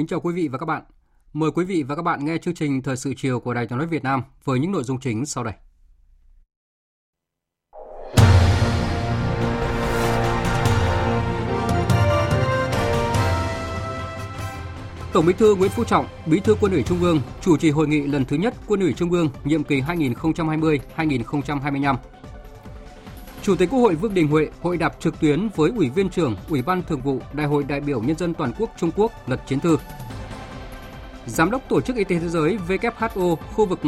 Kính chào quý vị và các bạn. Mời quý vị và các bạn nghe chương trình Thời sự chiều của Đài tiếng nói Việt Nam với những nội dung chính sau đây. Tổng Bí thư Nguyễn Phú Trọng, Bí thư Quân ủy Trung ương chủ trì hội nghị lần thứ nhất Quân ủy Trung ương nhiệm kỳ 2020-2025. Chủ tịch Quốc hội Vương Đình Huệ hội đàm trực tuyến với Ủy viên trưởng Ủy ban Thường vụ Đại hội đại biểu nhân dân toàn quốc Trung Quốc lật chiến thư. Giám đốc Tổ chức Y tế Thế giới WHO khu vực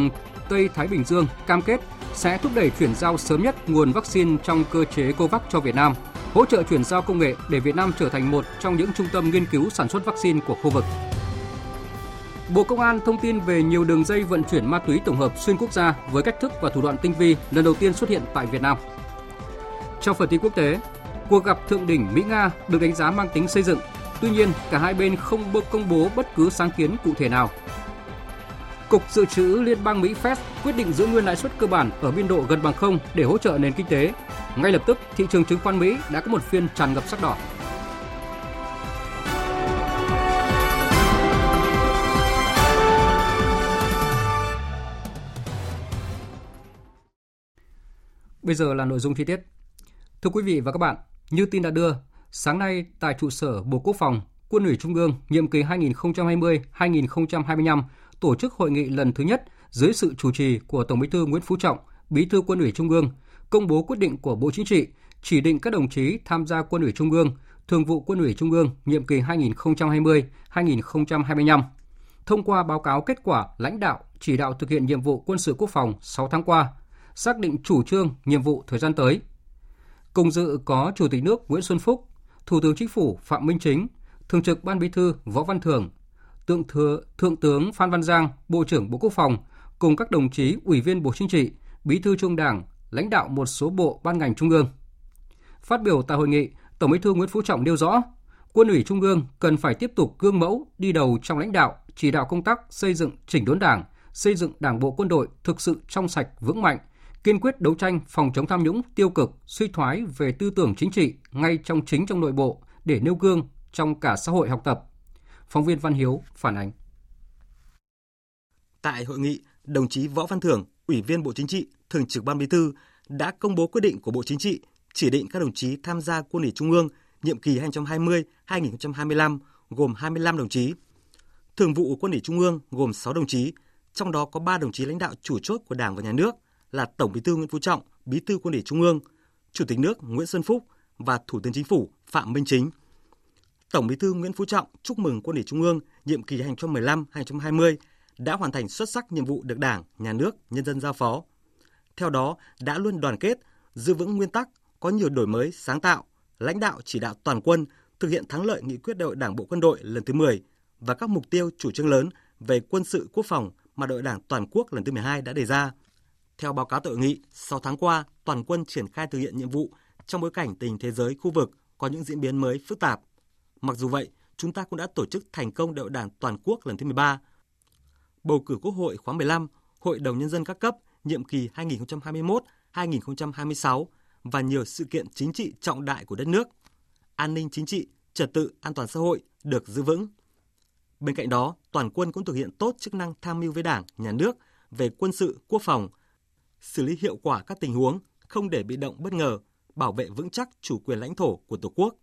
Tây Thái Bình Dương cam kết sẽ thúc đẩy chuyển giao sớm nhất nguồn vaccine trong cơ chế COVAX cho Việt Nam, hỗ trợ chuyển giao công nghệ để Việt Nam trở thành một trong những trung tâm nghiên cứu sản xuất vaccine của khu vực. Bộ Công an thông tin về nhiều đường dây vận chuyển ma túy tổng hợp xuyên quốc gia với cách thức và thủ đoạn tinh vi lần đầu tiên xuất hiện tại Việt Nam. Trong phần tin quốc tế, cuộc gặp thượng đỉnh Mỹ-Nga được đánh giá mang tính xây dựng. Tuy nhiên, cả hai bên không công bố bất cứ sáng kiến cụ thể nào. Cục Dự trữ Liên bang Mỹ Fed quyết định giữ nguyên lãi suất cơ bản ở biên độ gần bằng không để hỗ trợ nền kinh tế. Ngay lập tức, thị trường chứng khoán Mỹ đã có một phiên tràn ngập sắc đỏ. Bây giờ là nội dung chi tiết. Thưa quý vị và các bạn, như tin đã đưa, sáng nay tại trụ sở Bộ Quốc phòng, Quân ủy Trung ương nhiệm kỳ 2020-2025 tổ chức hội nghị lần thứ nhất dưới sự chủ trì của Tổng Bí thư Nguyễn Phú Trọng, Bí thư Quân ủy Trung ương, công bố quyết định của Bộ Chính trị chỉ định các đồng chí tham gia Quân ủy Trung ương, Thường vụ Quân ủy Trung ương nhiệm kỳ 2020-2025. Thông qua báo cáo kết quả lãnh đạo chỉ đạo thực hiện nhiệm vụ quân sự quốc phòng 6 tháng qua, xác định chủ trương, nhiệm vụ thời gian tới – Cùng dự có Chủ tịch nước Nguyễn Xuân Phúc, Thủ tướng Chính phủ Phạm Minh Chính, Thường trực Ban Bí thư Võ Văn Thưởng, Tượng thừa, Thượng tướng Phan Văn Giang, Bộ trưởng Bộ Quốc phòng, cùng các đồng chí Ủy viên Bộ Chính trị, Bí thư Trung Đảng, lãnh đạo một số bộ ban ngành trung ương. Phát biểu tại hội nghị, Tổng Bí thư Nguyễn Phú Trọng nêu rõ, Quân ủy Trung ương cần phải tiếp tục gương mẫu đi đầu trong lãnh đạo, chỉ đạo công tác xây dựng chỉnh đốn Đảng, xây dựng Đảng bộ quân đội thực sự trong sạch vững mạnh, kiên quyết đấu tranh phòng chống tham nhũng tiêu cực, suy thoái về tư tưởng chính trị ngay trong chính trong nội bộ để nêu gương trong cả xã hội học tập. Phóng viên Văn Hiếu phản ánh. Tại hội nghị, đồng chí Võ Văn Thưởng, Ủy viên Bộ Chính trị, Thường trực Ban Bí thư đã công bố quyết định của Bộ Chính trị chỉ định các đồng chí tham gia Quân ủy Trung ương nhiệm kỳ 2020-2025 gồm 25 đồng chí. Thường vụ Quân ủy Trung ương gồm 6 đồng chí, trong đó có 3 đồng chí lãnh đạo chủ chốt của Đảng và Nhà nước – là Tổng Bí thư Nguyễn Phú Trọng, Bí thư Quân ủy Trung ương, Chủ tịch nước Nguyễn Xuân Phúc và Thủ tướng Chính phủ Phạm Minh Chính. Tổng Bí thư Nguyễn Phú Trọng chúc mừng Quân ủy Trung ương nhiệm kỳ 2015-2020 đã hoàn thành xuất sắc nhiệm vụ được Đảng, Nhà nước, nhân dân giao phó. Theo đó, đã luôn đoàn kết, giữ vững nguyên tắc, có nhiều đổi mới, sáng tạo, lãnh đạo chỉ đạo toàn quân thực hiện thắng lợi nghị quyết đại hội Đảng bộ quân đội lần thứ 10 và các mục tiêu chủ trương lớn về quân sự quốc phòng mà đội Đảng toàn quốc lần thứ 12 đã đề ra. Theo báo cáo tội nghị, 6 tháng qua, toàn quân triển khai thực hiện nhiệm vụ trong bối cảnh tình thế giới khu vực có những diễn biến mới phức tạp. Mặc dù vậy, chúng ta cũng đã tổ chức thành công đại hội đảng toàn quốc lần thứ 13. Bầu cử Quốc hội khóa 15, Hội đồng Nhân dân các cấp nhiệm kỳ 2021-2026 và nhiều sự kiện chính trị trọng đại của đất nước. An ninh chính trị, trật tự, an toàn xã hội được giữ vững. Bên cạnh đó, toàn quân cũng thực hiện tốt chức năng tham mưu với Đảng, Nhà nước về quân sự, quốc phòng – xử lý hiệu quả các tình huống, không để bị động bất ngờ, bảo vệ vững chắc chủ quyền lãnh thổ của Tổ quốc,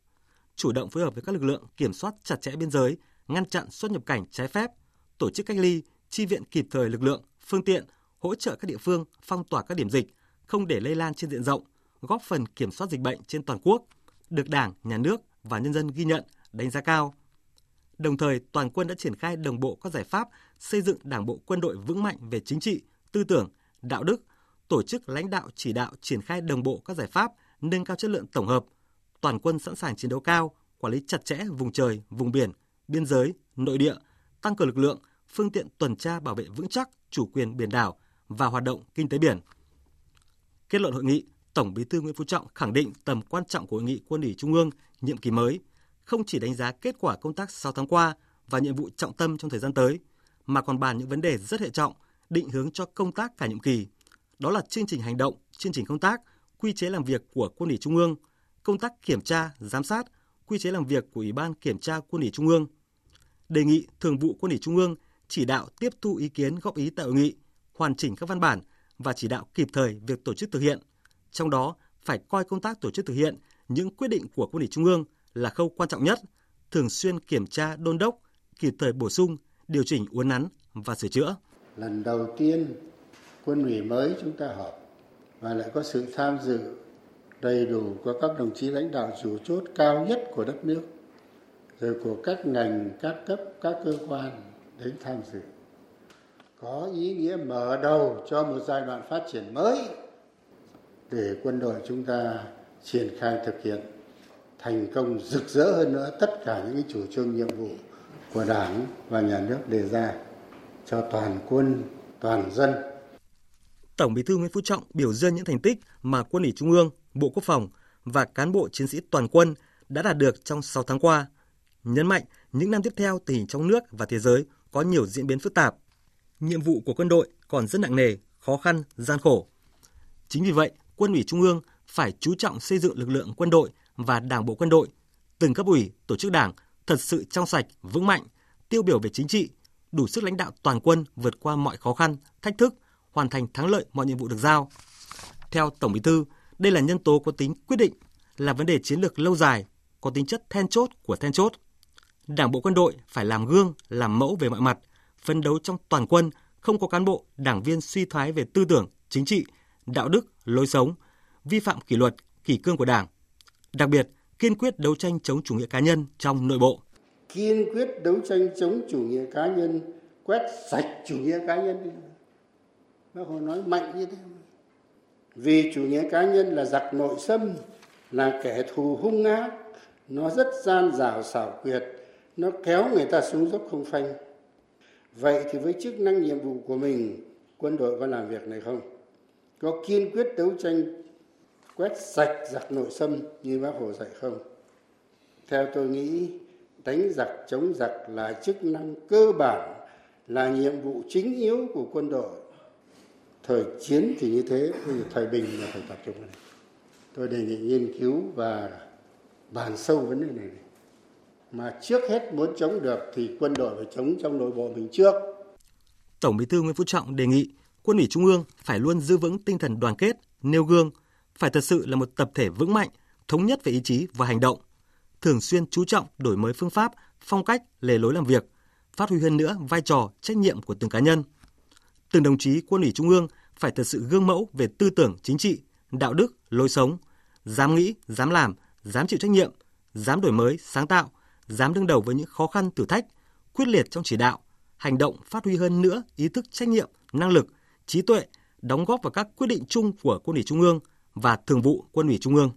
chủ động phối hợp với các lực lượng kiểm soát chặt chẽ biên giới, ngăn chặn xuất nhập cảnh trái phép, tổ chức cách ly, chi viện kịp thời lực lượng, phương tiện, hỗ trợ các địa phương phong tỏa các điểm dịch, không để lây lan trên diện rộng, góp phần kiểm soát dịch bệnh trên toàn quốc, được Đảng, Nhà nước và nhân dân ghi nhận, đánh giá cao. Đồng thời, toàn quân đã triển khai đồng bộ các giải pháp xây dựng Đảng bộ quân đội vững mạnh về chính trị, tư tưởng, đạo đức, tổ chức lãnh đạo chỉ đạo triển khai đồng bộ các giải pháp nâng cao chất lượng tổng hợp, toàn quân sẵn sàng chiến đấu cao, quản lý chặt chẽ vùng trời, vùng biển, biên giới, nội địa, tăng cường lực lượng, phương tiện tuần tra bảo vệ vững chắc chủ quyền biển đảo và hoạt động kinh tế biển. Kết luận hội nghị, Tổng Bí thư Nguyễn Phú Trọng khẳng định tầm quan trọng của hội nghị Quân ủy Trung ương nhiệm kỳ mới, không chỉ đánh giá kết quả công tác 6 tháng qua và nhiệm vụ trọng tâm trong thời gian tới, mà còn bàn những vấn đề rất hệ trọng, định hướng cho công tác cả nhiệm kỳ. Đó là chương trình hành động, chương trình công tác, quy chế làm việc của Quân ủy Trung ương, công tác kiểm tra, giám sát, quy chế làm việc của Ủy ban Kiểm tra Quân ủy Trung ương. Đề nghị Thường vụ Quân ủy Trung ương chỉ đạo tiếp thu ý kiến góp ý tại hội nghị, hoàn chỉnh các văn bản và chỉ đạo kịp thời việc tổ chức thực hiện. Trong đó, phải coi công tác tổ chức thực hiện những quyết định của Quân ủy Trung ương là khâu quan trọng nhất, thường xuyên kiểm tra đôn đốc, kịp thời bổ sung, điều chỉnh uốn nắn và sửa chữa. Lần đầu tiên quân ủy mới chúng ta họp và lại có sự tham dự đầy đủ của các đồng chí lãnh đạo chủ chốt cao nhất của đất nước, rồi của các ngành, các cấp, các cơ quan đến tham dự. Có ý nghĩa mở đầu cho một giai đoạn phát triển mới để quân đội chúng ta triển khai thực hiện thành công rực rỡ hơn nữa tất cả những cái chủ trương nhiệm vụ của đảng và nhà nước đề ra cho toàn quân, toàn dân Tổng Bí thư Nguyễn Phú Trọng biểu dương những thành tích mà Quân ủy Trung ương, Bộ Quốc phòng và cán bộ chiến sĩ toàn quân đã đạt được trong 6 tháng qua. Nhấn mạnh những năm tiếp theo tình hình trong nước và thế giới có nhiều diễn biến phức tạp. Nhiệm vụ của quân đội còn rất nặng nề, khó khăn, gian khổ. Chính vì vậy, Quân ủy Trung ương phải chú trọng xây dựng lực lượng quân đội và Đảng bộ quân đội, từng cấp ủy, tổ chức đảng thật sự trong sạch, vững mạnh, tiêu biểu về chính trị, đủ sức lãnh đạo toàn quân vượt qua mọi khó khăn, thách thức, hoàn thành thắng lợi mọi nhiệm vụ được giao. Theo Tổng Bí thư, đây là nhân tố có tính quyết định, là vấn đề chiến lược lâu dài, có tính chất then chốt của then chốt. Đảng bộ quân đội phải làm gương, làm mẫu về mọi mặt, phấn đấu trong toàn quân không có cán bộ, đảng viên suy thoái về tư tưởng, chính trị, đạo đức, lối sống, vi phạm kỷ luật, kỷ cương của Đảng. Đặc biệt, kiên quyết đấu tranh chống chủ nghĩa cá nhân trong nội bộ. Kiên quyết đấu tranh chống chủ nghĩa cá nhân, quét sạch chủ nghĩa cá nhân. Bác Hồ nói mạnh như thế. Vì chủ nghĩa cá nhân là giặc nội xâm, là kẻ thù hung ác, nó rất gian dảo xảo quyệt, nó kéo người ta xuống dốc không phanh. Vậy thì với chức năng nhiệm vụ của mình, quân đội có làm việc này không? Có kiên quyết đấu tranh quét sạch giặc nội xâm như bác Hồ dạy không? Theo tôi nghĩ, đánh giặc chống giặc là chức năng cơ bản, là nhiệm vụ chính yếu của quân đội. Thời chiến thì như thế, thời bình là phải tập trung này. Tôi đề nghị nghiên cứu và bàn sâu vấn đề này. Mà trước hết muốn chống được thì quân đội phải chống trong nội bộ mình trước. Tổng Bí thư Nguyễn Phú Trọng đề nghị Quân ủy Trung ương phải luôn giữ vững tinh thần đoàn kết, nêu gương, phải thật sự là một tập thể vững mạnh, thống nhất về ý chí và hành động, thường xuyên chú trọng đổi mới phương pháp, phong cách, lề lối làm việc, phát huy hơn nữa vai trò, trách nhiệm của từng cá nhân. Từng đồng chí Quân ủy Trung ương phải thật sự gương mẫu về tư tưởng chính trị, đạo đức, lối sống, dám nghĩ, dám làm, dám chịu trách nhiệm, dám đổi mới, sáng tạo, dám đương đầu với những khó khăn thử thách, quyết liệt trong chỉ đạo, hành động phát huy hơn nữa ý thức trách nhiệm, năng lực, trí tuệ, đóng góp vào các quyết định chung của Quân ủy Trung ương và Thường vụ Quân ủy Trung ương.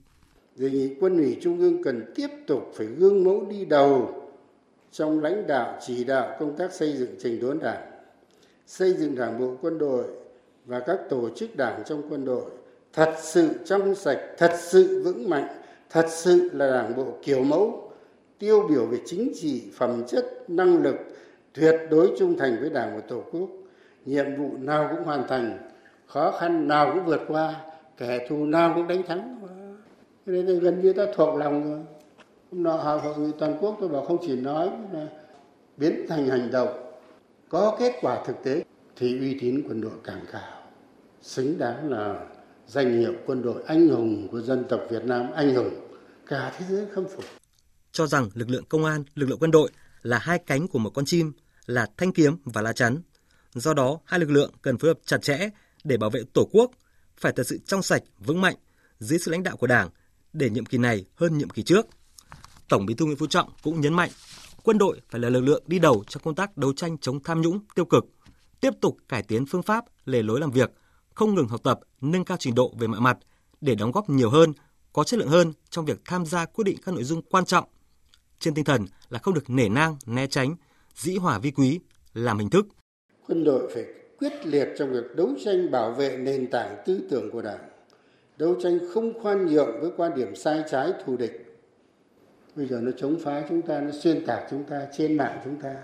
Đề nghị Quân ủy Trung ương cần tiếp tục phải gương mẫu đi đầu trong lãnh đạo chỉ đạo công tác xây dựng trình đốn đảng, xây dựng đảng bộ quân đội và các tổ chức đảng trong quân đội thật sự trong sạch, thật sự vững mạnh, thật sự là đảng bộ kiểu mẫu, tiêu biểu về chính trị, phẩm chất, năng lực, tuyệt đối trung thành với đảng và tổ quốc. Nhiệm vụ nào cũng hoàn thành khó khăn nào cũng vượt qua kẻ thù nào cũng đánh thắng. Nên là gần như ta thuộc lòng rồi. Hôm nọ hội nghị toàn quốc tôi bảo không chỉ nói mà biến thành hành động có kết quả thực tế thì uy tín quân đội càng cao xứng đáng là danh hiệu quân đội anh hùng của dân tộc Việt Nam anh hùng cả thế giới khâm phục. Cho rằng lực lượng công an lực lượng quân đội là hai cánh của một con chim là thanh kiếm và lá chắn. Do đó, hai lực lượng cần phối hợp chặt chẽ để bảo vệ Tổ quốc, phải thật sự trong sạch, vững mạnh dưới sự lãnh đạo của Đảng, để nhiệm kỳ này hơn nhiệm kỳ trước. Tổng Bí thư Nguyễn Phú Trọng cũng nhấn mạnh, quân đội phải là lực lượng đi đầu trong công tác đấu tranh chống tham nhũng tiêu cực, tiếp tục cải tiến phương pháp, lề lối làm việc, không ngừng học tập, nâng cao trình độ về mọi mặt để đóng góp nhiều hơn, có chất lượng hơn trong việc tham gia quyết định các nội dung quan trọng. Trên tinh thần là không được nể nang, né tránh, dĩ hòa vi quý, làm hình thức. Quân đội phải quyết liệt trong việc đấu tranh bảo vệ nền tảng tư tưởng của Đảng, đấu tranh không khoan nhượng với quan điểm sai trái thù địch. Bây giờ nó chống phá chúng ta, nó xuyên tạc chúng ta, trên mạng chúng ta.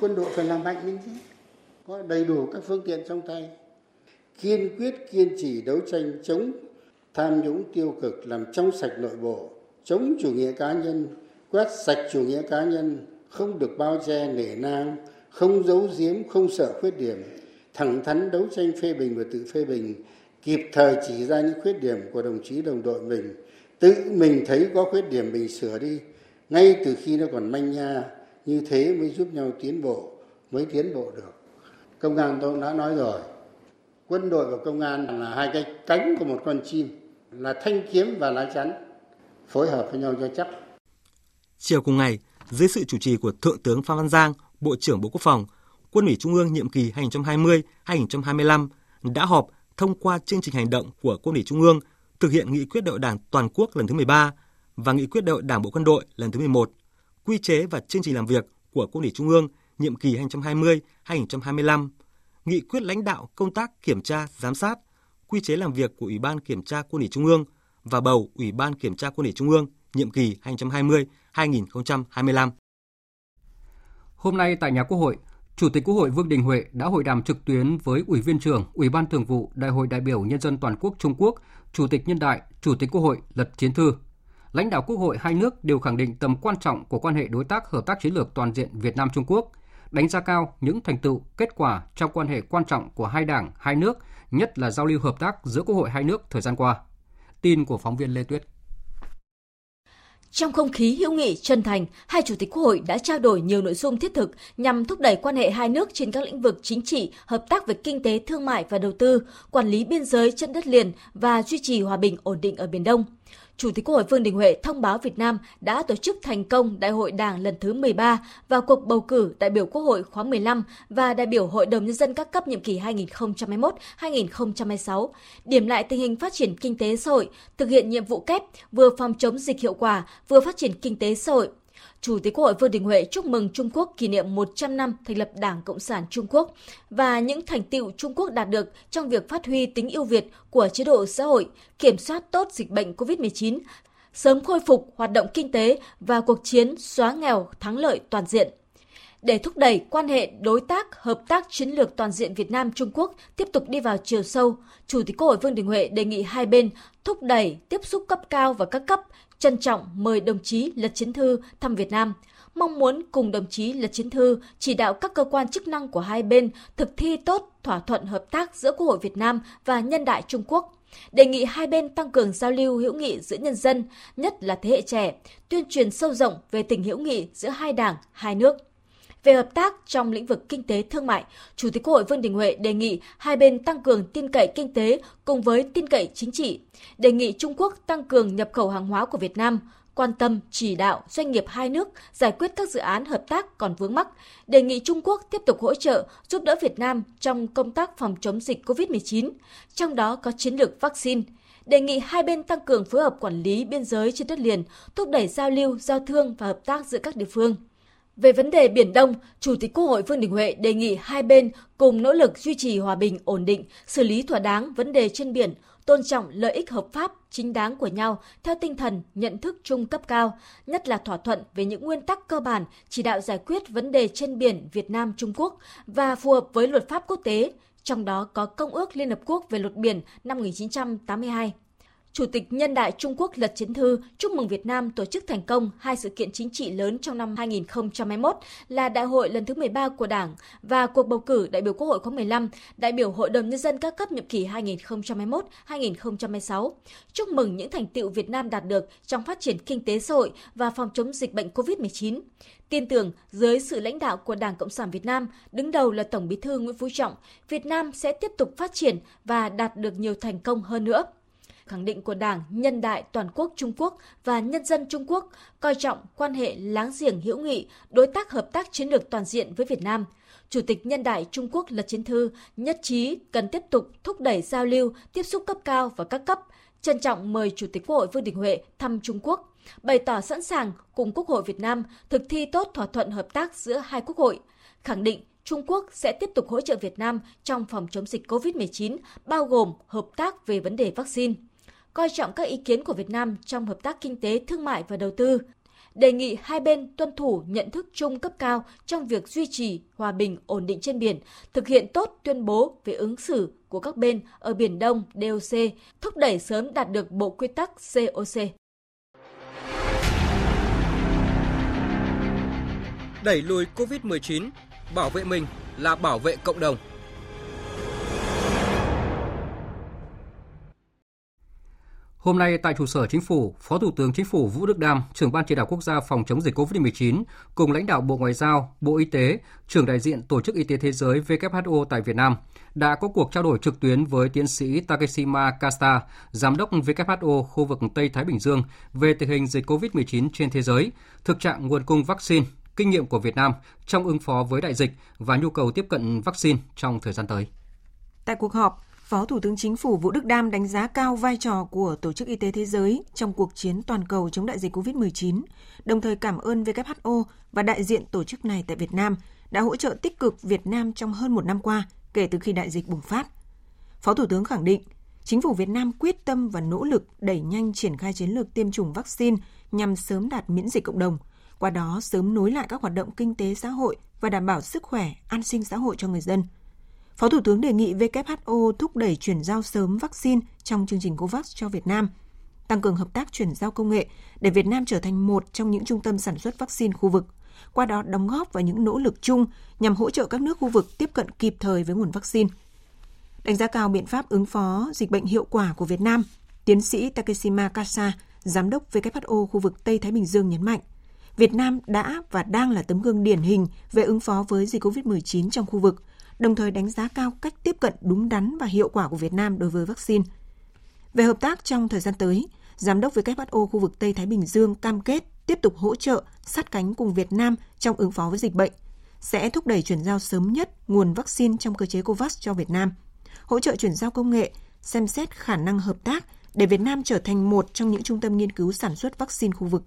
Quân đội phải làm mạnh lên chứ, có đầy đủ các phương tiện trong tay. Kiên quyết kiên trì đấu tranh chống tham nhũng tiêu cực làm trong sạch nội bộ, chống chủ nghĩa cá nhân, quét sạch chủ nghĩa cá nhân, không được bao che nể nang, không giấu giếm, không sợ khuyết điểm, thẳng thắn đấu tranh phê bình và tự phê bình, kịp thời chỉ ra những khuyết điểm của đồng chí đồng đội mình, tự mình thấy có khuyết điểm mình sửa đi, ngay từ khi nó còn manh nha, như thế mới giúp nhau tiến bộ, mới tiến bộ được. Công an tôi đã nói rồi, quân đội và công an là hai cái cánh của một con chim, là thanh kiếm và lá chắn, phối hợp với nhau cho chắc. Chiều cùng ngày, dưới sự chủ trì của Thượng tướng Phan Văn Giang, Bộ trưởng Bộ Quốc phòng, Quân ủy Trung ương nhiệm kỳ 2020-2025 đã họp thông qua chương trình hành động của Quân ủy Trung ương thực hiện nghị quyết đại hội Đảng toàn quốc lần thứ 13 và nghị quyết đại hội Đảng bộ quân đội lần thứ 11, quy chế và chương trình làm việc của Quân ủy Trung ương nhiệm kỳ 2020-2025, nghị quyết lãnh đạo công tác kiểm tra, giám sát, quy chế làm việc của Ủy ban Kiểm tra Quân ủy Trung ương và bầu Ủy ban Kiểm tra Quân ủy Trung ương nhiệm kỳ 2020-2025. Hôm nay tại nhà Quốc hội, Chủ tịch Quốc hội Vương Đình Huệ đã hội đàm trực tuyến với Ủy viên trưởng Ủy ban Thường vụ Đại hội đại biểu Nhân dân toàn quốc Trung Quốc, Chủ tịch Nhân đại, Chủ tịch Quốc hội Lật Chiến Thư. Lãnh đạo Quốc hội hai nước đều khẳng định tầm quan trọng của quan hệ đối tác hợp tác chiến lược toàn diện Việt Nam Trung Quốc, đánh giá cao những thành tựu, kết quả trong quan hệ quan trọng của hai đảng, hai nước, nhất là giao lưu hợp tác giữa Quốc hội hai nước thời gian qua. Tin của phóng viên Lê Tuyết. Trong không khí hữu nghị chân thành, hai chủ tịch Quốc hội đã trao đổi nhiều nội dung thiết thực nhằm thúc đẩy quan hệ hai nước trên các lĩnh vực chính trị, hợp tác về kinh tế, thương mại và đầu tư, quản lý biên giới trên đất liền và duy trì hòa bình ổn định ở Biển Đông. Chủ tịch Quốc hội Vương Đình Huệ thông báo Việt Nam đã tổ chức thành công Đại hội Đảng lần thứ 13 và cuộc bầu cử đại biểu Quốc hội khóa 15 và đại biểu Hội đồng Nhân dân các cấp nhiệm kỳ 2021-2026, điểm lại tình hình phát triển kinh tế xã hội, thực hiện nhiệm vụ kép vừa phòng chống dịch hiệu quả, vừa phát triển kinh tế xã hội, Chủ tịch Quốc hội Vương Đình Huệ chúc mừng Trung Quốc kỷ niệm 100 năm thành lập Đảng Cộng sản Trung Quốc và những thành tựu Trung Quốc đạt được trong việc phát huy tính ưu việt của chế độ xã hội, kiểm soát tốt dịch bệnh COVID-19, sớm khôi phục hoạt động kinh tế và cuộc chiến xóa nghèo thắng lợi toàn diện. Để thúc đẩy quan hệ đối tác, hợp tác chiến lược toàn diện Việt Nam Trung Quốc tiếp tục đi vào chiều sâu, Chủ tịch Quốc hội Vương Đình Huệ đề nghị hai bên thúc đẩy tiếp xúc cấp cao và các cấp trân trọng mời đồng chí Lật Chiến Thư thăm Việt Nam, mong muốn cùng đồng chí Lật Chiến Thư chỉ đạo các cơ quan chức năng của hai bên thực thi tốt thỏa thuận hợp tác giữa Quốc hội Việt Nam và Nhân đại Trung Quốc, đề nghị hai bên tăng cường giao lưu hữu nghị giữa nhân dân, nhất là thế hệ trẻ, tuyên truyền sâu rộng về tình hữu nghị giữa hai đảng, hai nước. Về hợp tác trong lĩnh vực kinh tế thương mại, Chủ tịch Quốc hội Vương Đình Huệ đề nghị hai bên tăng cường tin cậy kinh tế cùng với tin cậy chính trị, đề nghị Trung Quốc tăng cường nhập khẩu hàng hóa của Việt Nam, quan tâm chỉ đạo doanh nghiệp hai nước giải quyết các dự án hợp tác còn vướng mắc, đề nghị Trung Quốc tiếp tục hỗ trợ giúp đỡ Việt Nam trong công tác phòng chống dịch COVID-19, trong đó có chiến lược vaccine, đề nghị hai bên tăng cường phối hợp quản lý biên giới trên đất liền, thúc đẩy giao lưu, giao thương và hợp tác giữa các địa phương. Về vấn đề Biển Đông, Chủ tịch Quốc hội Vương Đình Huệ đề nghị hai bên cùng nỗ lực duy trì hòa bình, ổn định, xử lý thỏa đáng vấn đề trên biển, tôn trọng lợi ích hợp pháp, chính đáng của nhau theo tinh thần nhận thức chung cấp cao, nhất là thỏa thuận về những nguyên tắc cơ bản chỉ đạo giải quyết vấn đề trên biển Việt Nam Trung Quốc và phù hợp với luật pháp quốc tế, trong đó có Công ước Liên Hợp Quốc về luật biển năm 1982. Chủ tịch Nhân đại Trung Quốc Lật Chiến Thư chúc mừng Việt Nam tổ chức thành công hai sự kiện chính trị lớn trong năm 2021 là Đại hội lần thứ 13 của Đảng và cuộc bầu cử đại biểu Quốc hội khóa 15, đại biểu Hội đồng Nhân dân các cấp nhiệm kỳ 2021-2026. Chúc mừng những thành tựu Việt Nam đạt được trong phát triển kinh tế xã hội và phòng chống dịch bệnh COVID-19. Tin tưởng dưới sự lãnh đạo của Đảng Cộng sản Việt Nam, đứng đầu là Tổng Bí thư Nguyễn Phú Trọng, Việt Nam sẽ tiếp tục phát triển và đạt được nhiều thành công hơn nữa khẳng định của Đảng Nhân đại Toàn quốc Trung Quốc và nhân dân Trung Quốc coi trọng quan hệ láng giềng hữu nghị, đối tác hợp tác chiến lược toàn diện với Việt Nam. Chủ tịch Nhân đại Trung Quốc Lật Chiến Thư nhất trí cần tiếp tục thúc đẩy giao lưu, tiếp xúc cấp cao và các cấp, trân trọng mời Chủ tịch Quốc hội Vương Đình Huệ thăm Trung Quốc, bày tỏ sẵn sàng cùng Quốc hội Việt Nam thực thi tốt thỏa thuận hợp tác giữa hai quốc hội, khẳng định Trung Quốc sẽ tiếp tục hỗ trợ Việt Nam trong phòng chống dịch COVID-19, bao gồm hợp tác về vấn đề vaccine. Coi trọng các ý kiến của Việt Nam trong hợp tác kinh tế, thương mại và đầu tư, đề nghị hai bên tuân thủ nhận thức chung cấp cao trong việc duy trì hòa bình ổn định trên biển, thực hiện tốt tuyên bố về ứng xử của các bên ở Biển Đông DOC, thúc đẩy sớm đạt được bộ quy tắc COC. Đẩy lùi COVID-19, bảo vệ mình là bảo vệ cộng đồng. Hôm nay tại trụ sở Chính phủ, Phó Thủ tướng Chính phủ Vũ Đức Đam, trưởng ban chỉ đạo quốc gia phòng chống dịch COVID-19 cùng lãnh đạo Bộ Ngoại giao, Bộ Y tế, trưởng đại diện Tổ chức Y tế Thế giới WHO tại Việt Nam đã có cuộc trao đổi trực tuyến với tiến sĩ Takeshima Kasta, giám đốc WHO khu vực Tây Thái Bình Dương về tình hình dịch COVID-19 trên thế giới, thực trạng nguồn cung vaccine, kinh nghiệm của Việt Nam trong ứng phó với đại dịch và nhu cầu tiếp cận vaccine trong thời gian tới. Tại cuộc họp, Phó Thủ tướng Chính phủ Vũ Đức Đam đánh giá cao vai trò của Tổ chức Y tế Thế giới trong cuộc chiến toàn cầu chống đại dịch COVID-19, đồng thời cảm ơn WHO và đại diện tổ chức này tại Việt Nam đã hỗ trợ tích cực Việt Nam trong hơn một năm qua kể từ khi đại dịch bùng phát. Phó Thủ tướng khẳng định, Chính phủ Việt Nam quyết tâm và nỗ lực đẩy nhanh triển khai chiến lược tiêm chủng vaccine nhằm sớm đạt miễn dịch cộng đồng, qua đó sớm nối lại các hoạt động kinh tế xã hội và đảm bảo sức khỏe, an sinh xã hội cho người dân – Phó Thủ tướng đề nghị WHO thúc đẩy chuyển giao sớm vaccine trong chương trình COVAX cho Việt Nam, tăng cường hợp tác chuyển giao công nghệ để Việt Nam trở thành một trong những trung tâm sản xuất vaccine khu vực, qua đó đóng góp vào những nỗ lực chung nhằm hỗ trợ các nước khu vực tiếp cận kịp thời với nguồn vaccine. Đánh giá cao biện pháp ứng phó dịch bệnh hiệu quả của Việt Nam, tiến sĩ Takeshima Kasa, giám đốc WHO khu vực Tây Thái Bình Dương nhấn mạnh, Việt Nam đã và đang là tấm gương điển hình về ứng phó với dịch COVID-19 trong khu vực – đồng thời đánh giá cao cách tiếp cận đúng đắn và hiệu quả của Việt Nam đối với vaccine. Về hợp tác trong thời gian tới, Giám đốc WHO khu vực Tây Thái Bình Dương cam kết tiếp tục hỗ trợ sát cánh cùng Việt Nam trong ứng phó với dịch bệnh, sẽ thúc đẩy chuyển giao sớm nhất nguồn vaccine trong cơ chế COVAX cho Việt Nam, hỗ trợ chuyển giao công nghệ, xem xét khả năng hợp tác để Việt Nam trở thành một trong những trung tâm nghiên cứu sản xuất vaccine khu vực.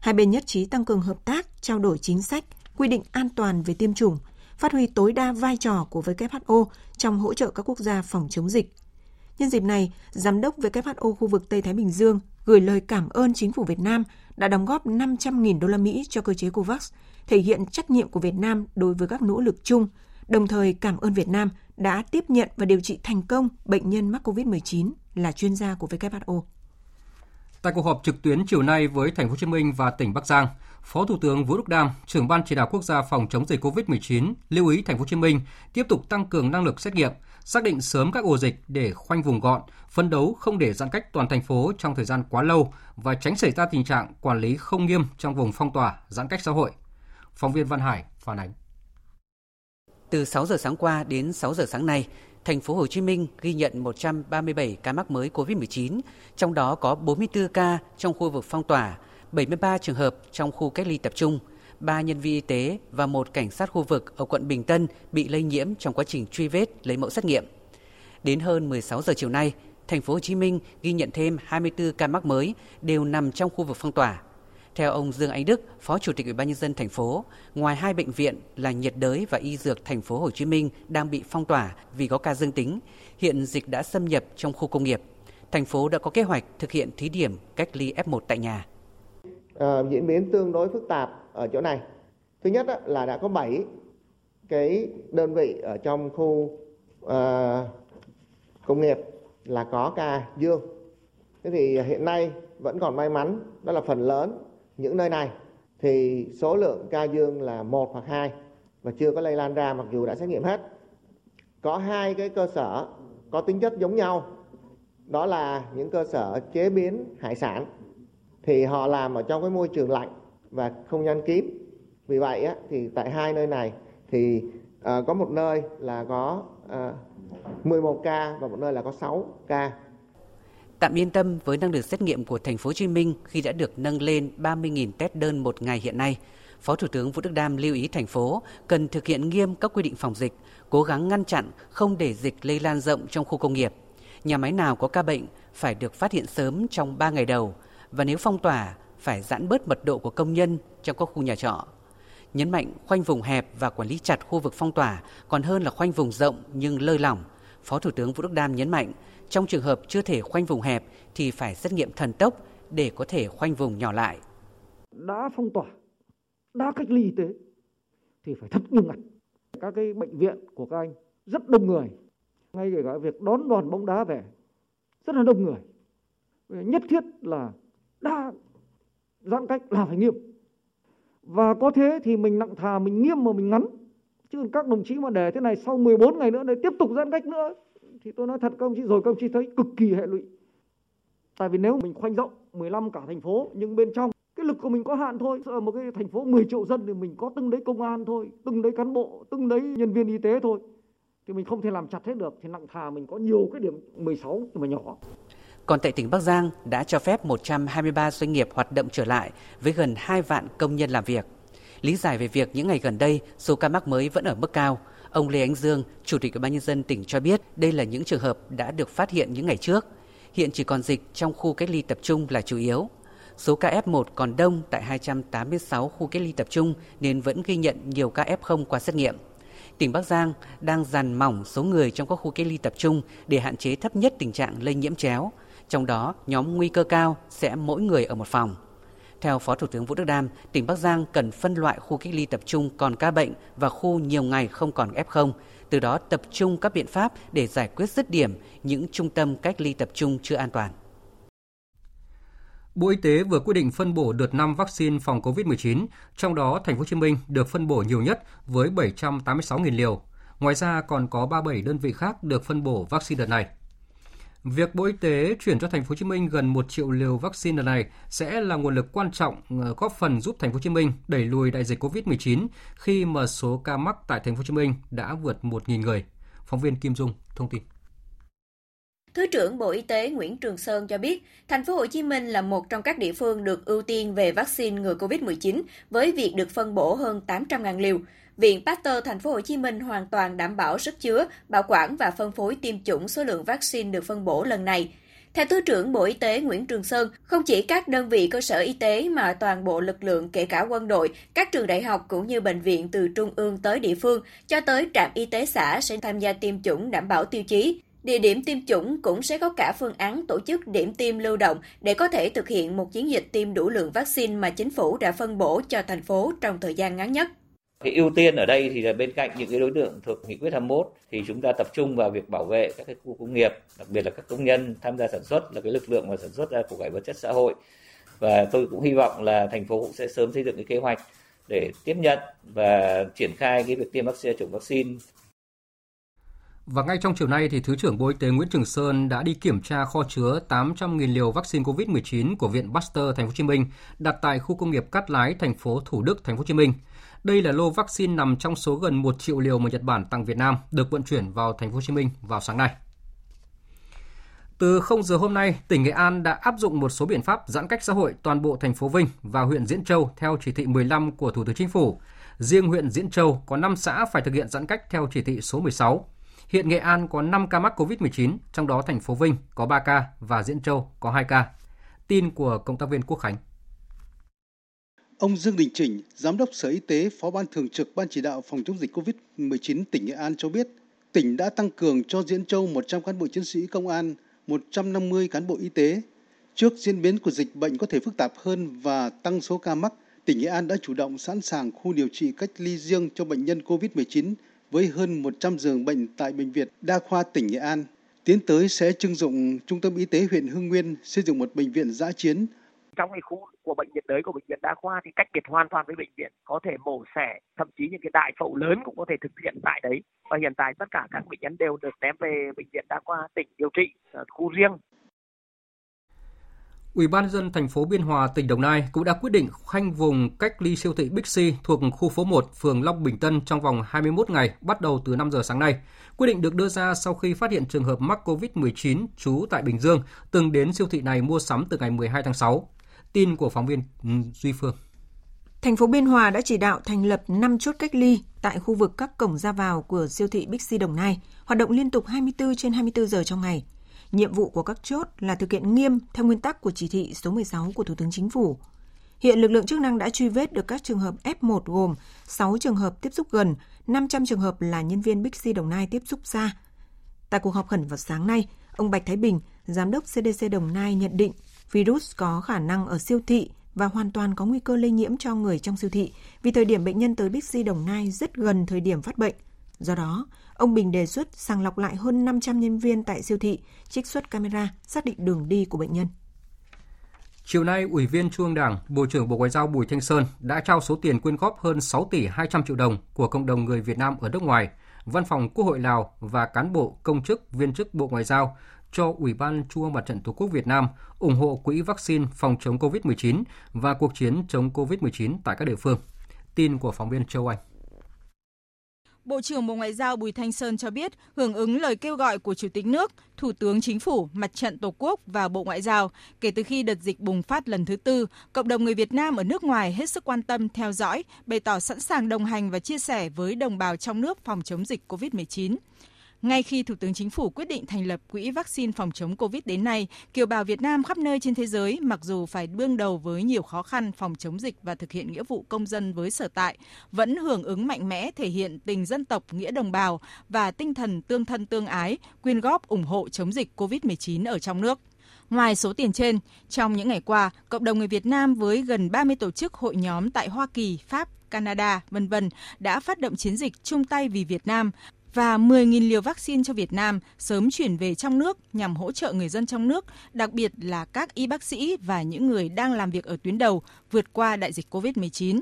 Hai bên nhất trí tăng cường hợp tác, trao đổi chính sách, quy định an toàn về tiêm chủng, phát huy tối đa vai trò của WHO trong hỗ trợ các quốc gia phòng chống dịch. Nhân dịp này, Giám đốc WHO khu vực Tây Thái Bình Dương gửi lời cảm ơn chính phủ Việt Nam đã đóng góp 500.000 đô la Mỹ cho cơ chế COVAX, thể hiện trách nhiệm của Việt Nam đối với các nỗ lực chung, đồng thời cảm ơn Việt Nam đã tiếp nhận và điều trị thành công bệnh nhân mắc COVID-19 là chuyên gia của WHO. Tại cuộc họp trực tuyến chiều nay với Thành phố Hồ Chí Minh và tỉnh Bắc Giang, Phó Thủ tướng Vũ Đức Đam, trưởng ban chỉ đạo quốc gia phòng chống dịch COVID-19 lưu ý Thành phố Hồ Chí Minh tiếp tục tăng cường năng lực xét nghiệm, xác định sớm các ổ dịch để khoanh vùng gọn, phấn đấu không để giãn cách toàn thành phố trong thời gian quá lâu và tránh xảy ra tình trạng quản lý không nghiêm trong vùng phong tỏa, giãn cách xã hội. Phóng viên Văn Hải phản ánh. Từ 6 giờ sáng qua đến 6 giờ sáng nay, thành phố Hồ Chí Minh ghi nhận 137 ca mắc mới COVID-19, trong đó có 44 ca trong khu vực phong tỏa, 73 trường hợp trong khu cách ly tập trung, 3 nhân viên y tế và một cảnh sát khu vực ở quận Bình Tân bị lây nhiễm trong quá trình truy vết lấy mẫu xét nghiệm. Đến hơn 16 giờ chiều nay, thành phố Hồ Chí Minh ghi nhận thêm 24 ca mắc mới đều nằm trong khu vực phong tỏa. Theo ông Dương Anh Đức, Phó Chủ tịch Ủy ban nhân dân thành phố, ngoài hai bệnh viện là nhiệt đới và y dược thành phố Hồ Chí Minh đang bị phong tỏa vì có ca dương tính, hiện dịch đã xâm nhập trong khu công nghiệp. Thành phố đã có kế hoạch thực hiện thí điểm cách ly F1 tại nhà À, diễn biến tương đối phức tạp ở chỗ này. Thứ nhất là đã có 7 cái đơn vị ở trong khu à, công nghiệp là có ca dương. Thế thì hiện nay vẫn còn may mắn đó là phần lớn những nơi này thì số lượng ca dương là một hoặc hai và chưa có lây lan ra mặc dù đã xét nghiệm hết. Có hai cái cơ sở có tính chất giống nhau đó là những cơ sở chế biến hải sản thì họ làm ở trong cái môi trường lạnh và không gian kín vì vậy á, thì tại hai nơi này thì uh, có một nơi là có ờ, uh, 11 ca và một nơi là có 6 ca Tạm yên tâm với năng lực xét nghiệm của thành phố Hồ Chí Minh khi đã được nâng lên 30.000 test đơn một ngày hiện nay. Phó Thủ tướng Vũ Đức Đam lưu ý thành phố cần thực hiện nghiêm các quy định phòng dịch, cố gắng ngăn chặn không để dịch lây lan rộng trong khu công nghiệp. Nhà máy nào có ca bệnh phải được phát hiện sớm trong 3 ngày đầu và nếu phong tỏa phải giãn bớt mật độ của công nhân trong các khu nhà trọ. Nhấn mạnh khoanh vùng hẹp và quản lý chặt khu vực phong tỏa còn hơn là khoanh vùng rộng nhưng lơi lỏng. Phó Thủ tướng Vũ Đức Đam nhấn mạnh trong trường hợp chưa thể khoanh vùng hẹp thì phải xét nghiệm thần tốc để có thể khoanh vùng nhỏ lại. Đã phong tỏa, đã cách ly y tế thì phải thật nghiêm ngặt. Các cái bệnh viện của các anh rất đông người. Ngay kể cả việc đón đoàn bóng đá về rất là đông người. Nhất thiết là đã giãn cách là phải nghiêm. Và có thế thì mình nặng thà mình nghiêm mà mình ngắn. Chứ các đồng chí mà để thế này sau 14 ngày nữa để tiếp tục giãn cách nữa thì tôi nói thật các ông chí rồi các ông chí thấy cực kỳ hệ lụy. Tại vì nếu mình khoanh rộng 15 cả thành phố nhưng bên trong cái lực của mình có hạn thôi. Ở một cái thành phố 10 triệu dân thì mình có từng đấy công an thôi, từng đấy cán bộ, từng đấy nhân viên y tế thôi. Thì mình không thể làm chặt hết được thì nặng thà mình có nhiều cái điểm 16 mà nhỏ. Còn tại tỉnh Bắc Giang đã cho phép 123 doanh nghiệp hoạt động trở lại với gần 2 vạn công nhân làm việc. Lý giải về việc những ngày gần đây số ca mắc mới vẫn ở mức cao, ông Lê Ánh Dương, Chủ tịch Ủy ban nhân dân tỉnh cho biết đây là những trường hợp đã được phát hiện những ngày trước. Hiện chỉ còn dịch trong khu cách ly tập trung là chủ yếu. Số ca F1 còn đông tại 286 khu cách ly tập trung nên vẫn ghi nhận nhiều ca F0 qua xét nghiệm. Tỉnh Bắc Giang đang dàn mỏng số người trong các khu cách ly tập trung để hạn chế thấp nhất tình trạng lây nhiễm chéo. Trong đó, nhóm nguy cơ cao sẽ mỗi người ở một phòng. Theo Phó Thủ tướng Vũ Đức Đam, tỉnh Bắc Giang cần phân loại khu cách ly tập trung còn ca bệnh và khu nhiều ngày không còn F0, từ đó tập trung các biện pháp để giải quyết dứt điểm những trung tâm cách ly tập trung chưa an toàn. Bộ Y tế vừa quyết định phân bổ đợt 5 vaccine phòng COVID-19, trong đó thành phố Hồ Chí Minh được phân bổ nhiều nhất với 786.000 liều. Ngoài ra còn có 37 đơn vị khác được phân bổ vaccine đợt này. Việc Bộ Y tế chuyển cho thành phố Hồ Chí Minh gần 1 triệu liều vaccine lần này sẽ là nguồn lực quan trọng ờ, góp phần giúp thành phố Hồ Chí Minh đẩy lùi đại dịch Covid-19 khi mà số ca mắc tại thành phố Hồ Chí Minh đã vượt 1.000 người. Phóng viên Kim Dung thông tin. Thứ trưởng Bộ Y tế Nguyễn Trường Sơn cho biết, thành phố Hồ Chí Minh là một trong các địa phương được ưu tiên về vaccine ngừa Covid-19 với việc được phân bổ hơn 800.000 liều. Viện Pasteur Thành phố Hồ Chí Minh hoàn toàn đảm bảo sức chứa, bảo quản và phân phối tiêm chủng số lượng vaccine được phân bổ lần này. Theo Thứ trưởng Bộ Y tế Nguyễn Trường Sơn, không chỉ các đơn vị cơ sở y tế mà toàn bộ lực lượng kể cả quân đội, các trường đại học cũng như bệnh viện từ trung ương tới địa phương cho tới trạm y tế xã sẽ tham gia tiêm chủng đảm bảo tiêu chí. Địa điểm tiêm chủng cũng sẽ có cả phương án tổ chức điểm tiêm lưu động để có thể thực hiện một chiến dịch tiêm đủ lượng vaccine mà chính phủ đã phân bổ cho thành phố trong thời gian ngắn nhất. Cái ưu tiên ở đây thì là bên cạnh những cái đối tượng thuộc nghị quyết 21 thì chúng ta tập trung vào việc bảo vệ các cái khu công nghiệp, đặc biệt là các công nhân tham gia sản xuất là cái lực lượng mà sản xuất ra của cải vật chất xã hội. Và tôi cũng hy vọng là thành phố cũng sẽ sớm xây dựng cái kế hoạch để tiếp nhận và triển khai cái việc tiêm vaccine chủng vaccine và ngay trong chiều nay thì Thứ trưởng Bộ Y tế Nguyễn Trường Sơn đã đi kiểm tra kho chứa 800.000 liều vaccine COVID-19 của Viện Pasteur Thành phố Hồ Chí Minh đặt tại khu công nghiệp Cát Lái, thành phố Thủ Đức, Thành phố Hồ Chí Minh. Đây là lô vaccine nằm trong số gần 1 triệu liều mà Nhật Bản tặng Việt Nam được vận chuyển vào Thành phố Hồ Chí Minh vào sáng nay. Từ 0 giờ hôm nay, tỉnh Nghệ An đã áp dụng một số biện pháp giãn cách xã hội toàn bộ thành phố Vinh và huyện Diễn Châu theo chỉ thị 15 của Thủ tướng Chính phủ. Riêng huyện Diễn Châu có 5 xã phải thực hiện giãn cách theo chỉ thị số 16. Hiện Nghệ An có 5 ca mắc COVID-19, trong đó thành phố Vinh có 3 ca và Diễn Châu có 2 ca. Tin của cộng tác viên Quốc Khánh. Ông Dương Đình Chỉnh, Giám đốc Sở Y tế, Phó Ban Thường trực Ban Chỉ đạo Phòng chống dịch COVID-19 tỉnh Nghệ An cho biết, tỉnh đã tăng cường cho Diễn Châu 100 cán bộ chiến sĩ công an, 150 cán bộ y tế. Trước diễn biến của dịch bệnh có thể phức tạp hơn và tăng số ca mắc, tỉnh Nghệ An đã chủ động sẵn sàng khu điều trị cách ly riêng cho bệnh nhân COVID-19 với hơn 100 giường bệnh tại Bệnh viện Đa khoa tỉnh Nghệ An. Tiến tới sẽ trưng dụng Trung tâm Y tế huyện Hưng Nguyên xây dựng một bệnh viện giã chiến. Trong cái khu của bệnh viện đới của bệnh viện đa khoa thì cách biệt hoàn toàn với bệnh viện có thể mổ xẻ thậm chí những cái đại phẫu lớn cũng có thể thực hiện tại đấy và hiện tại tất cả các bệnh nhân đều được ném về bệnh viện đa khoa tỉnh điều trị ở khu riêng Ủy ban dân thành phố Biên Hòa, tỉnh Đồng Nai cũng đã quyết định khoanh vùng cách ly siêu thị Bixi thuộc khu phố 1, phường Long Bình Tân trong vòng 21 ngày, bắt đầu từ 5 giờ sáng nay. Quyết định được đưa ra sau khi phát hiện trường hợp mắc COVID-19 trú tại Bình Dương, từng đến siêu thị này mua sắm từ ngày 12 tháng 6. Tin của phóng viên ừ, Duy Phương. Thành phố Biên Hòa đã chỉ đạo thành lập 5 chốt cách ly tại khu vực các cổng ra vào của siêu thị Bixi Đồng Nai, hoạt động liên tục 24 trên 24 giờ trong ngày. Nhiệm vụ của các chốt là thực hiện nghiêm theo nguyên tắc của chỉ thị số 16 của Thủ tướng Chính phủ. Hiện lực lượng chức năng đã truy vết được các trường hợp F1 gồm 6 trường hợp tiếp xúc gần, 500 trường hợp là nhân viên Bixi Đồng Nai tiếp xúc xa. Tại cuộc họp khẩn vào sáng nay, ông Bạch Thái Bình, Giám đốc CDC Đồng Nai nhận định virus có khả năng ở siêu thị và hoàn toàn có nguy cơ lây nhiễm cho người trong siêu thị vì thời điểm bệnh nhân tới Bixi Đồng Nai rất gần thời điểm phát bệnh. Do đó, ông Bình đề xuất sàng lọc lại hơn 500 nhân viên tại siêu thị, trích xuất camera xác định đường đi của bệnh nhân. Chiều nay, Ủy viên Trung ương Đảng, Bộ trưởng Bộ Ngoại giao Bùi Thanh Sơn đã trao số tiền quyên góp hơn 6 tỷ 200 triệu đồng của cộng đồng người Việt Nam ở nước ngoài, Văn phòng Quốc hội Lào và cán bộ, công chức, viên chức Bộ Ngoại giao cho Ủy ban Trung ương Mặt trận Tổ quốc Việt Nam ủng hộ quỹ vaccine phòng chống COVID-19 và cuộc chiến chống COVID-19 tại các địa phương. Tin của phóng viên Châu Anh. Bộ trưởng Bộ Ngoại giao Bùi Thanh Sơn cho biết, hưởng ứng lời kêu gọi của Chủ tịch nước, Thủ tướng Chính phủ, Mặt trận Tổ quốc và Bộ Ngoại giao, kể từ khi đợt dịch bùng phát lần thứ tư, cộng đồng người Việt Nam ở nước ngoài hết sức quan tâm, theo dõi, bày tỏ sẵn sàng đồng hành và chia sẻ với đồng bào trong nước phòng chống dịch COVID-19. Ngay khi Thủ tướng Chính phủ quyết định thành lập Quỹ vaccine phòng chống Covid đến nay, kiều bào Việt Nam khắp nơi trên thế giới mặc dù phải đương đầu với nhiều khó khăn phòng chống dịch và thực hiện nghĩa vụ công dân với sở tại, vẫn hưởng ứng mạnh mẽ thể hiện tình dân tộc nghĩa đồng bào và tinh thần tương thân tương ái, quyên góp ủng hộ chống dịch Covid-19 ở trong nước. Ngoài số tiền trên, trong những ngày qua, cộng đồng người Việt Nam với gần 30 tổ chức hội nhóm tại Hoa Kỳ, Pháp, Canada, vân vân đã phát động chiến dịch chung tay vì Việt Nam và 10.000 liều vaccine cho Việt Nam sớm chuyển về trong nước nhằm hỗ trợ người dân trong nước, đặc biệt là các y bác sĩ và những người đang làm việc ở tuyến đầu vượt qua đại dịch COVID-19.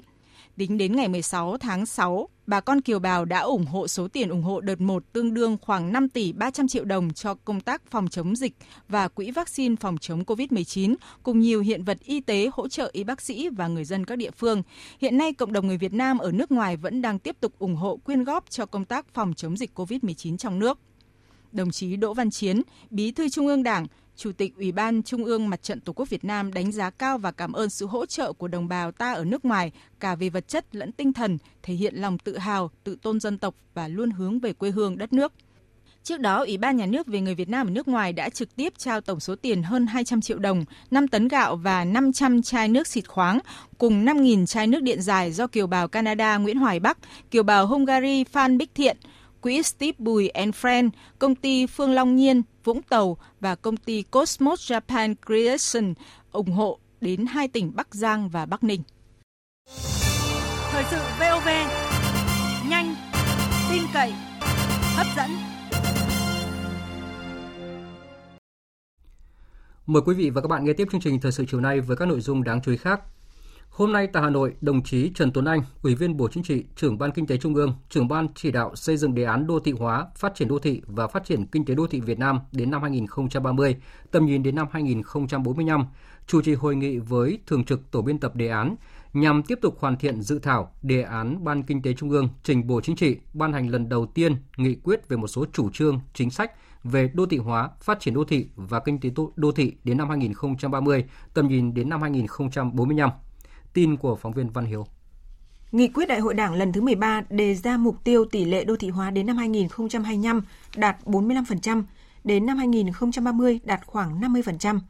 Tính đến ngày 16 tháng 6, bà con kiều bào đã ủng hộ số tiền ủng hộ đợt 1 tương đương khoảng 5 tỷ 300 triệu đồng cho công tác phòng chống dịch và quỹ vaccine phòng chống COVID-19 cùng nhiều hiện vật y tế hỗ trợ y bác sĩ và người dân các địa phương. Hiện nay, cộng đồng người Việt Nam ở nước ngoài vẫn đang tiếp tục ủng hộ quyên góp cho công tác phòng chống dịch COVID-19 trong nước. Đồng chí Đỗ Văn Chiến, Bí thư Trung ương Đảng, Chủ tịch Ủy ban Trung ương Mặt trận Tổ quốc Việt Nam đánh giá cao và cảm ơn sự hỗ trợ của đồng bào ta ở nước ngoài cả về vật chất lẫn tinh thần, thể hiện lòng tự hào, tự tôn dân tộc và luôn hướng về quê hương đất nước. Trước đó, Ủy ban Nhà nước về người Việt Nam ở nước ngoài đã trực tiếp trao tổng số tiền hơn 200 triệu đồng, 5 tấn gạo và 500 chai nước xịt khoáng, cùng 5.000 chai nước điện dài do kiều bào Canada Nguyễn Hoài Bắc, kiều bào Hungary Phan Bích Thiện, Quỹ Steve Bùi and Friend, công ty Phương Long Nhiên, Vũng Tàu và công ty Cosmos Japan Creation ủng hộ đến hai tỉnh Bắc Giang và Bắc Ninh. Thời sự VOV, nhanh, tin cậy, hấp dẫn. Mời quý vị và các bạn nghe tiếp chương trình Thời sự chiều nay với các nội dung đáng chú ý khác. Hôm nay tại Hà Nội, đồng chí Trần Tuấn Anh, Ủy viên Bộ Chính trị, trưởng Ban Kinh tế Trung ương, trưởng Ban chỉ đạo xây dựng đề án đô thị hóa, phát triển đô thị và phát triển kinh tế đô thị Việt Nam đến năm 2030, tầm nhìn đến năm 2045, chủ trì hội nghị với Thường trực Tổ biên tập đề án nhằm tiếp tục hoàn thiện dự thảo đề án Ban Kinh tế Trung ương trình Bộ Chính trị ban hành lần đầu tiên nghị quyết về một số chủ trương, chính sách về đô thị hóa, phát triển đô thị và kinh tế đô thị đến năm 2030, tầm nhìn đến năm 2045. Tin của phóng viên Văn Hiếu. Nghị quyết Đại hội Đảng lần thứ 13 đề ra mục tiêu tỷ lệ đô thị hóa đến năm 2025 đạt 45%, đến năm 2030 đạt khoảng 50%.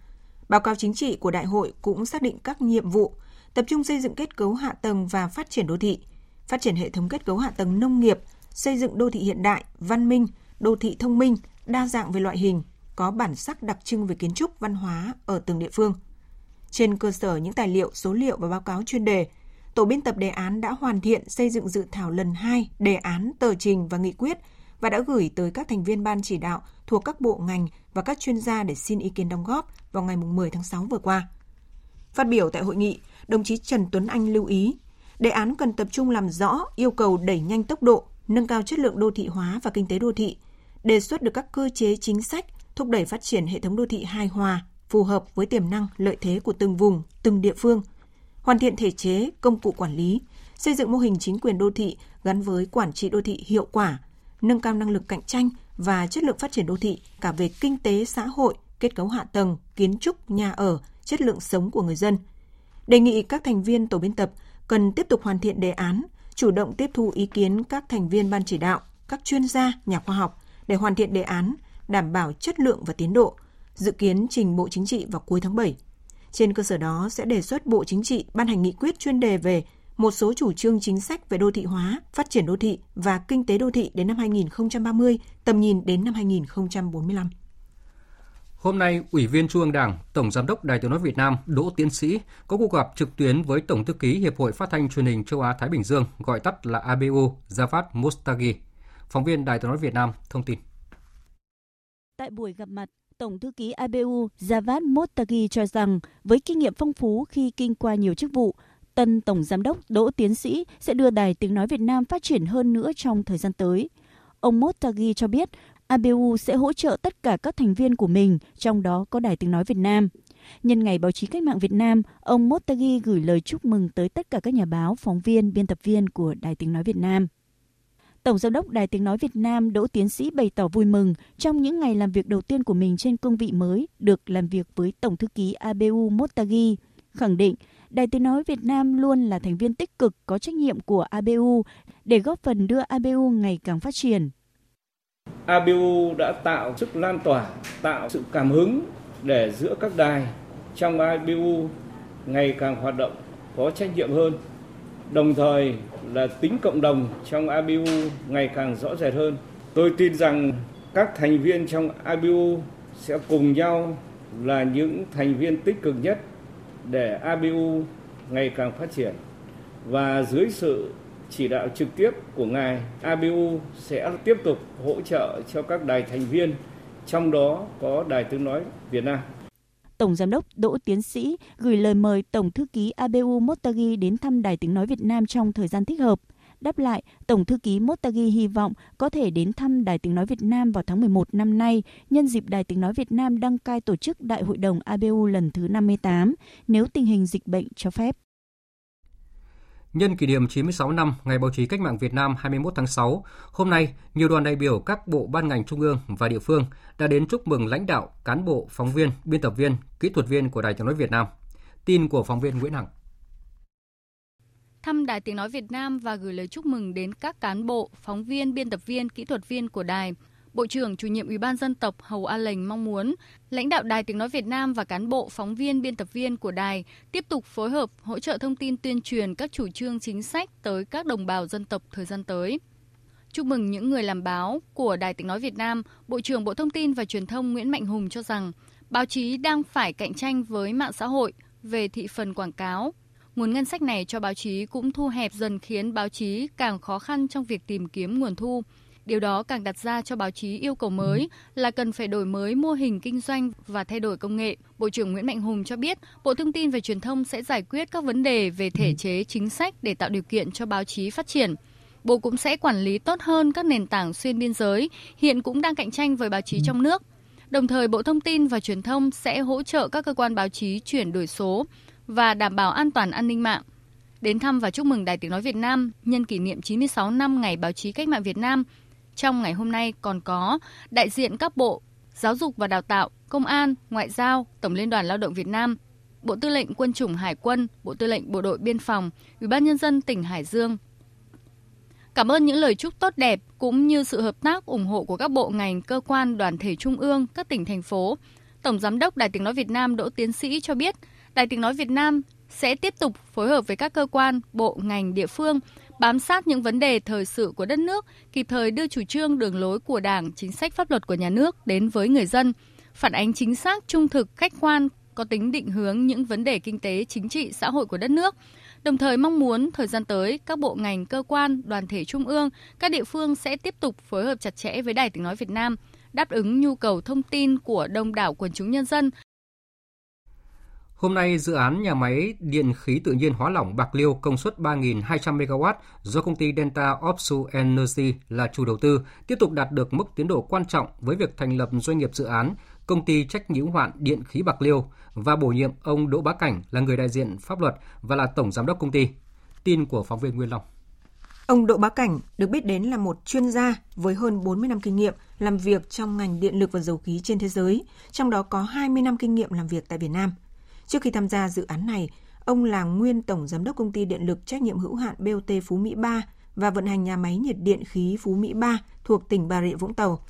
Báo cáo chính trị của đại hội cũng xác định các nhiệm vụ tập trung xây dựng kết cấu hạ tầng và phát triển đô thị, phát triển hệ thống kết cấu hạ tầng nông nghiệp, xây dựng đô thị hiện đại, văn minh, đô thị thông minh, đa dạng về loại hình, có bản sắc đặc trưng về kiến trúc, văn hóa ở từng địa phương – trên cơ sở những tài liệu, số liệu và báo cáo chuyên đề, Tổ biên tập đề án đã hoàn thiện xây dựng dự thảo lần 2 đề án, tờ trình và nghị quyết và đã gửi tới các thành viên ban chỉ đạo thuộc các bộ ngành và các chuyên gia để xin ý kiến đóng góp vào ngày 10 tháng 6 vừa qua. Phát biểu tại hội nghị, đồng chí Trần Tuấn Anh lưu ý, đề án cần tập trung làm rõ yêu cầu đẩy nhanh tốc độ, nâng cao chất lượng đô thị hóa và kinh tế đô thị, đề xuất được các cơ chế chính sách thúc đẩy phát triển hệ thống đô thị hài hòa, phù hợp với tiềm năng, lợi thế của từng vùng, từng địa phương, hoàn thiện thể chế, công cụ quản lý, xây dựng mô hình chính quyền đô thị gắn với quản trị đô thị hiệu quả, nâng cao năng lực cạnh tranh và chất lượng phát triển đô thị cả về kinh tế xã hội, kết cấu hạ tầng, kiến trúc, nhà ở, chất lượng sống của người dân. Đề nghị các thành viên tổ biên tập cần tiếp tục hoàn thiện đề án, chủ động tiếp thu ý kiến các thành viên ban chỉ đạo, các chuyên gia, nhà khoa học để hoàn thiện đề án, đảm bảo chất lượng và tiến độ, dự kiến trình Bộ Chính trị vào cuối tháng 7. Trên cơ sở đó sẽ đề xuất Bộ Chính trị ban hành nghị quyết chuyên đề về một số chủ trương chính sách về đô thị hóa, phát triển đô thị và kinh tế đô thị đến năm 2030, tầm nhìn đến năm 2045. Hôm nay, Ủy viên Trung ương Đảng, Tổng Giám đốc Đài Tiếng Nói Việt Nam Đỗ Tiến Sĩ có cuộc gặp trực tuyến với Tổng thư ký Hiệp hội Phát thanh Truyền hình Châu Á Thái Bình Dương, gọi tắt là ABU, Javad Mostagi. Phóng viên Đài Tiếng Nói Việt Nam thông tin. Tại buổi gặp mặt, Tổng thư ký ABU Javad Motagi cho rằng với kinh nghiệm phong phú khi kinh qua nhiều chức vụ, tân Tổng Giám đốc Đỗ Tiến Sĩ sẽ đưa Đài Tiếng Nói Việt Nam phát triển hơn nữa trong thời gian tới. Ông Motagi cho biết ABU sẽ hỗ trợ tất cả các thành viên của mình, trong đó có Đài Tiếng Nói Việt Nam. Nhân ngày báo chí cách mạng Việt Nam, ông Motagi gửi lời chúc mừng tới tất cả các nhà báo, phóng viên, biên tập viên của Đài Tiếng Nói Việt Nam. Tổng giám đốc Đài Tiếng Nói Việt Nam Đỗ Tiến Sĩ bày tỏ vui mừng trong những ngày làm việc đầu tiên của mình trên cương vị mới được làm việc với Tổng thư ký ABU Motagi, khẳng định Đài Tiếng Nói Việt Nam luôn là thành viên tích cực có trách nhiệm của ABU để góp phần đưa ABU ngày càng phát triển. ABU đã tạo sức lan tỏa, tạo sự cảm hứng để giữa các đài trong ABU ngày càng hoạt động có trách nhiệm hơn. Đồng thời là tính cộng đồng trong ABU ngày càng rõ rệt hơn. Tôi tin rằng các thành viên trong ABU sẽ cùng nhau là những thành viên tích cực nhất để ABU ngày càng phát triển và dưới sự chỉ đạo trực tiếp của ngài, ABU sẽ tiếp tục hỗ trợ cho các đài thành viên, trong đó có Đài Tiếng Nói Việt Nam. Tổng Giám đốc Đỗ Tiến Sĩ gửi lời mời Tổng Thư ký ABU Motagi đến thăm Đài Tiếng Nói Việt Nam trong thời gian thích hợp. Đáp lại, Tổng Thư ký Motagi hy vọng có thể đến thăm Đài Tiếng Nói Việt Nam vào tháng 11 năm nay, nhân dịp Đài Tiếng Nói Việt Nam đăng cai tổ chức Đại hội đồng ABU lần thứ 58, nếu tình hình dịch bệnh cho phép. Nhân kỷ niệm 96 năm Ngày Báo chí Cách mạng Việt Nam 21 tháng 6, hôm nay, nhiều đoàn đại biểu các bộ ban ngành trung ương và địa phương đã đến chúc mừng lãnh đạo, cán bộ, phóng viên, biên tập viên, kỹ thuật viên của Đài Tiếng Nói Việt Nam. Tin của phóng viên Nguyễn Hằng. Thăm Đài Tiếng Nói Việt Nam và gửi lời chúc mừng đến các cán bộ, phóng viên, biên tập viên, kỹ thuật viên của đài, Bộ trưởng chủ nhiệm Ủy ban dân tộc Hầu A Lệnh mong muốn lãnh đạo Đài Tiếng Nói Việt Nam và cán bộ, phóng viên, biên tập viên của đài tiếp tục phối hợp hỗ trợ thông tin tuyên truyền các chủ trương chính sách tới các đồng bào dân tộc thời gian tới. Chúc mừng những người làm báo của Đài Tiếng Nói Việt Nam, Bộ trưởng Bộ Thông tin và Truyền thông Nguyễn Mạnh Hùng cho rằng báo chí đang phải cạnh tranh với mạng xã hội về thị phần quảng cáo. Nguồn ngân sách này cho báo chí cũng thu hẹp dần khiến báo chí càng khó khăn trong việc tìm kiếm nguồn thu. Điều đó càng đặt ra cho báo chí yêu cầu mới là cần phải đổi mới mô hình kinh doanh và thay đổi công nghệ. Bộ trưởng Nguyễn Mạnh Hùng cho biết, Bộ Thông tin và Truyền thông sẽ giải quyết các vấn đề về thể chế chính sách để tạo điều kiện cho báo chí phát triển. Bộ cũng sẽ quản lý tốt hơn các nền tảng xuyên biên giới, hiện cũng đang cạnh tranh với báo chí trong nước. Đồng thời, Bộ Thông tin và Truyền thông sẽ hỗ trợ các cơ quan báo chí chuyển đổi số và đảm bảo an toàn an ninh mạng. Đến thăm và chúc mừng Đài Tiếng Nói Việt Nam nhân kỷ niệm 96 năm Ngày Báo chí Cách mạng Việt Nam, trong ngày hôm nay còn có đại diện các bộ Giáo dục và Đào tạo, Công an, Ngoại giao, Tổng Liên đoàn Lao động Việt Nam, Bộ Tư lệnh Quân chủng Hải quân, Bộ Tư lệnh Bộ đội Biên phòng, Ủy ban Nhân dân tỉnh Hải Dương. Cảm ơn những lời chúc tốt đẹp cũng như sự hợp tác ủng hộ của các bộ ngành, cơ quan, đoàn thể trung ương, các tỉnh, thành phố. Tổng Giám đốc Đài Tiếng Nói Việt Nam Đỗ Tiến Sĩ cho biết, Đài Tiếng Nói Việt Nam sẽ tiếp tục phối hợp với các cơ quan, bộ, ngành, địa phương bám sát những vấn đề thời sự của đất nước, kịp thời đưa chủ trương đường lối của Đảng, chính sách pháp luật của nhà nước đến với người dân, phản ánh chính xác, trung thực, khách quan, có tính định hướng những vấn đề kinh tế, chính trị, xã hội của đất nước. Đồng thời mong muốn thời gian tới, các bộ ngành, cơ quan, đoàn thể trung ương, các địa phương sẽ tiếp tục phối hợp chặt chẽ với Đài Tiếng Nói Việt Nam, đáp ứng nhu cầu thông tin của đông đảo quần chúng nhân dân, Hôm nay, dự án nhà máy điện khí tự nhiên hóa lỏng Bạc Liêu công suất 3.200 MW do công ty Delta Opsu Energy là chủ đầu tư tiếp tục đạt được mức tiến độ quan trọng với việc thành lập doanh nghiệp dự án công ty trách nhiệm hoạn hạn Điện khí Bạc Liêu và bổ nhiệm ông Đỗ Bá Cảnh là người đại diện pháp luật và là tổng giám đốc công ty. Tin của phóng viên Nguyên Long. Ông Đỗ Bá Cảnh được biết đến là một chuyên gia với hơn 40 năm kinh nghiệm làm việc trong ngành điện lực và dầu khí trên thế giới, trong đó có 20 năm kinh nghiệm làm việc tại Việt Nam. Trước khi tham gia dự án này, ông là nguyên tổng giám đốc công ty điện lực trách nhiệm hữu hạn BOT Phú Mỹ 3 và vận hành nhà máy nhiệt điện khí Phú Mỹ 3 thuộc tỉnh Bà Rịa Vũng Tàu.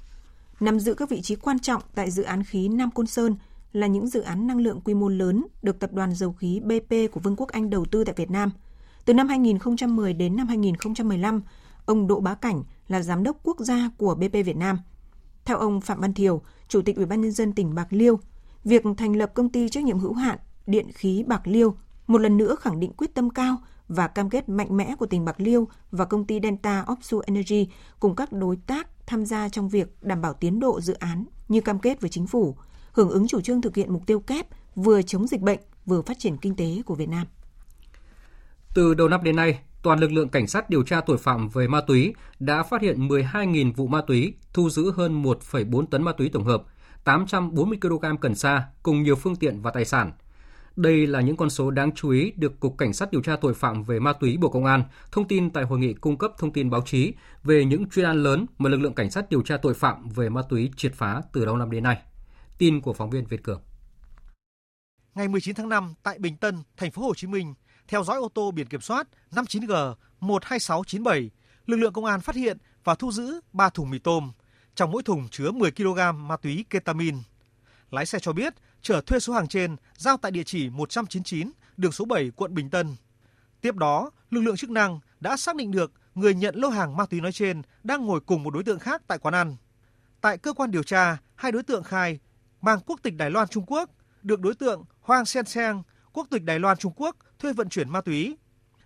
Nằm giữ các vị trí quan trọng tại dự án khí Nam Côn Sơn là những dự án năng lượng quy mô lớn được tập đoàn dầu khí BP của Vương quốc Anh đầu tư tại Việt Nam – từ năm 2010 đến năm 2015, ông Đỗ Bá Cảnh là giám đốc quốc gia của BP Việt Nam. Theo ông Phạm Văn Thiều, Chủ tịch Ủy ban nhân dân tỉnh Bạc Liêu, việc thành lập công ty trách nhiệm hữu hạn Điện khí Bạc Liêu một lần nữa khẳng định quyết tâm cao và cam kết mạnh mẽ của tỉnh Bạc Liêu và công ty Delta Offshore Energy cùng các đối tác tham gia trong việc đảm bảo tiến độ dự án như cam kết với chính phủ, hưởng ứng chủ trương thực hiện mục tiêu kép vừa chống dịch bệnh vừa phát triển kinh tế của Việt Nam. Từ đầu năm đến nay, toàn lực lượng cảnh sát điều tra tội phạm về ma túy đã phát hiện 12.000 vụ ma túy, thu giữ hơn 1,4 tấn ma túy tổng hợp, 840 kg cần sa cùng nhiều phương tiện và tài sản. Đây là những con số đáng chú ý được Cục Cảnh sát điều tra tội phạm về ma túy Bộ Công an thông tin tại hội nghị cung cấp thông tin báo chí về những chuyên án lớn mà lực lượng cảnh sát điều tra tội phạm về ma túy triệt phá từ đầu năm đến nay. Tin của phóng viên Việt Cường. Ngày 19 tháng 5 tại Bình Tân, thành phố Hồ Chí Minh, theo dõi ô tô biển kiểm soát 59G 12697, lực lượng công an phát hiện và thu giữ 3 thùng mì tôm, trong mỗi thùng chứa 10 kg ma túy ketamin. Lái xe cho biết chở thuê số hàng trên giao tại địa chỉ 199 đường số 7 quận Bình Tân. Tiếp đó, lực lượng chức năng đã xác định được người nhận lô hàng ma túy nói trên đang ngồi cùng một đối tượng khác tại quán ăn. Tại cơ quan điều tra, hai đối tượng khai mang quốc tịch Đài Loan Trung Quốc, được đối tượng Hoang Sen Seng, quốc tịch Đài Loan Trung Quốc thuê vận chuyển ma túy.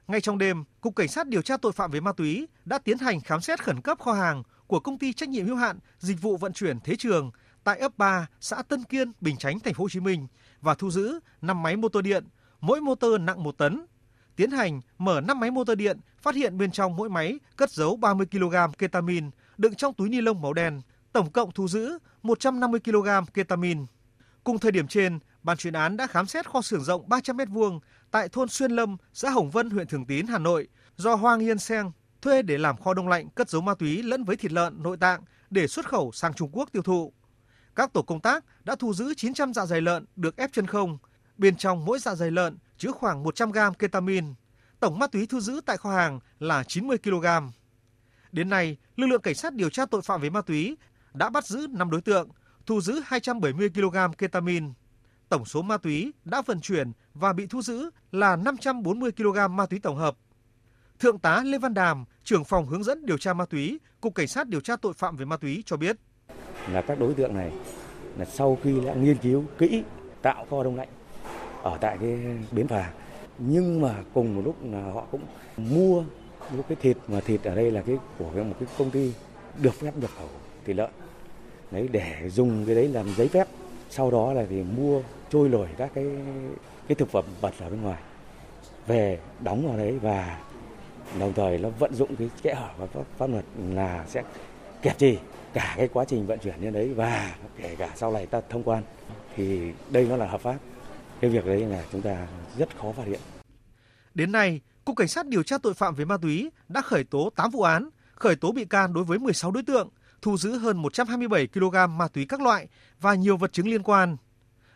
Ngay trong đêm, Cục Cảnh sát điều tra tội phạm về ma túy đã tiến hành khám xét khẩn cấp kho hàng của công ty trách nhiệm hữu hạn dịch vụ vận chuyển Thế Trường tại ấp 3, xã Tân Kiên, Bình Chánh, thành phố Hồ Chí Minh và thu giữ 5 máy mô tô điện, mỗi motor nặng 1 tấn. Tiến hành mở 5 máy motor điện, phát hiện bên trong mỗi máy cất giấu 30 kg ketamin đựng trong túi ni lông màu đen, tổng cộng thu giữ 150 kg ketamin. Cùng thời điểm trên, ban chuyên án đã khám xét kho xưởng rộng 300 m2 tại thôn Xuyên Lâm, xã Hồng Vân, huyện Thường Tín, Hà Nội do Hoàng Yên Seng thuê để làm kho đông lạnh cất giấu ma túy lẫn với thịt lợn, nội tạng để xuất khẩu sang Trung Quốc tiêu thụ. Các tổ công tác đã thu giữ 900 dạ dày lợn được ép chân không. Bên trong mỗi dạ dày lợn chứa khoảng 100 gram ketamin. Tổng ma túy thu giữ tại kho hàng là 90 kg. Đến nay, lực lượng cảnh sát điều tra tội phạm về ma túy đã bắt giữ 5 đối tượng, thu giữ 270 kg ketamin. Tổng số ma túy đã vận chuyển và bị thu giữ là 540 kg ma túy tổng hợp. Thượng tá Lê Văn Đàm, trưởng phòng hướng dẫn điều tra ma túy, Cục Cảnh sát điều tra tội phạm về ma túy cho biết. Là các đối tượng này là sau khi đã nghiên cứu kỹ, tạo kho đông lạnh ở tại cái bến phà. Nhưng mà cùng một lúc là họ cũng mua những cái thịt, mà thịt ở đây là cái của một cái công ty được phép nhập khẩu thịt lợn. Đấy, để dùng cái đấy làm giấy phép. Sau đó là thì mua trôi nổi các cái cái thực phẩm bẩn ở bên ngoài. Về đóng vào đấy và đồng thời nó vận dụng cái kẽ hở và pháp luật là sẽ kẹp trì cả cái quá trình vận chuyển như đấy và kể cả sau này ta thông quan, thì đây nó là hợp pháp cái việc đấy là chúng ta rất khó phát hiện đến nay, cục cảnh sát điều tra tội phạm về ma túy đã khởi tố 8 vụ án, khởi tố bị can đối với 16 đối tượng, thu giữ hơn 127 kg ma túy các loại và nhiều vật chứng liên quan.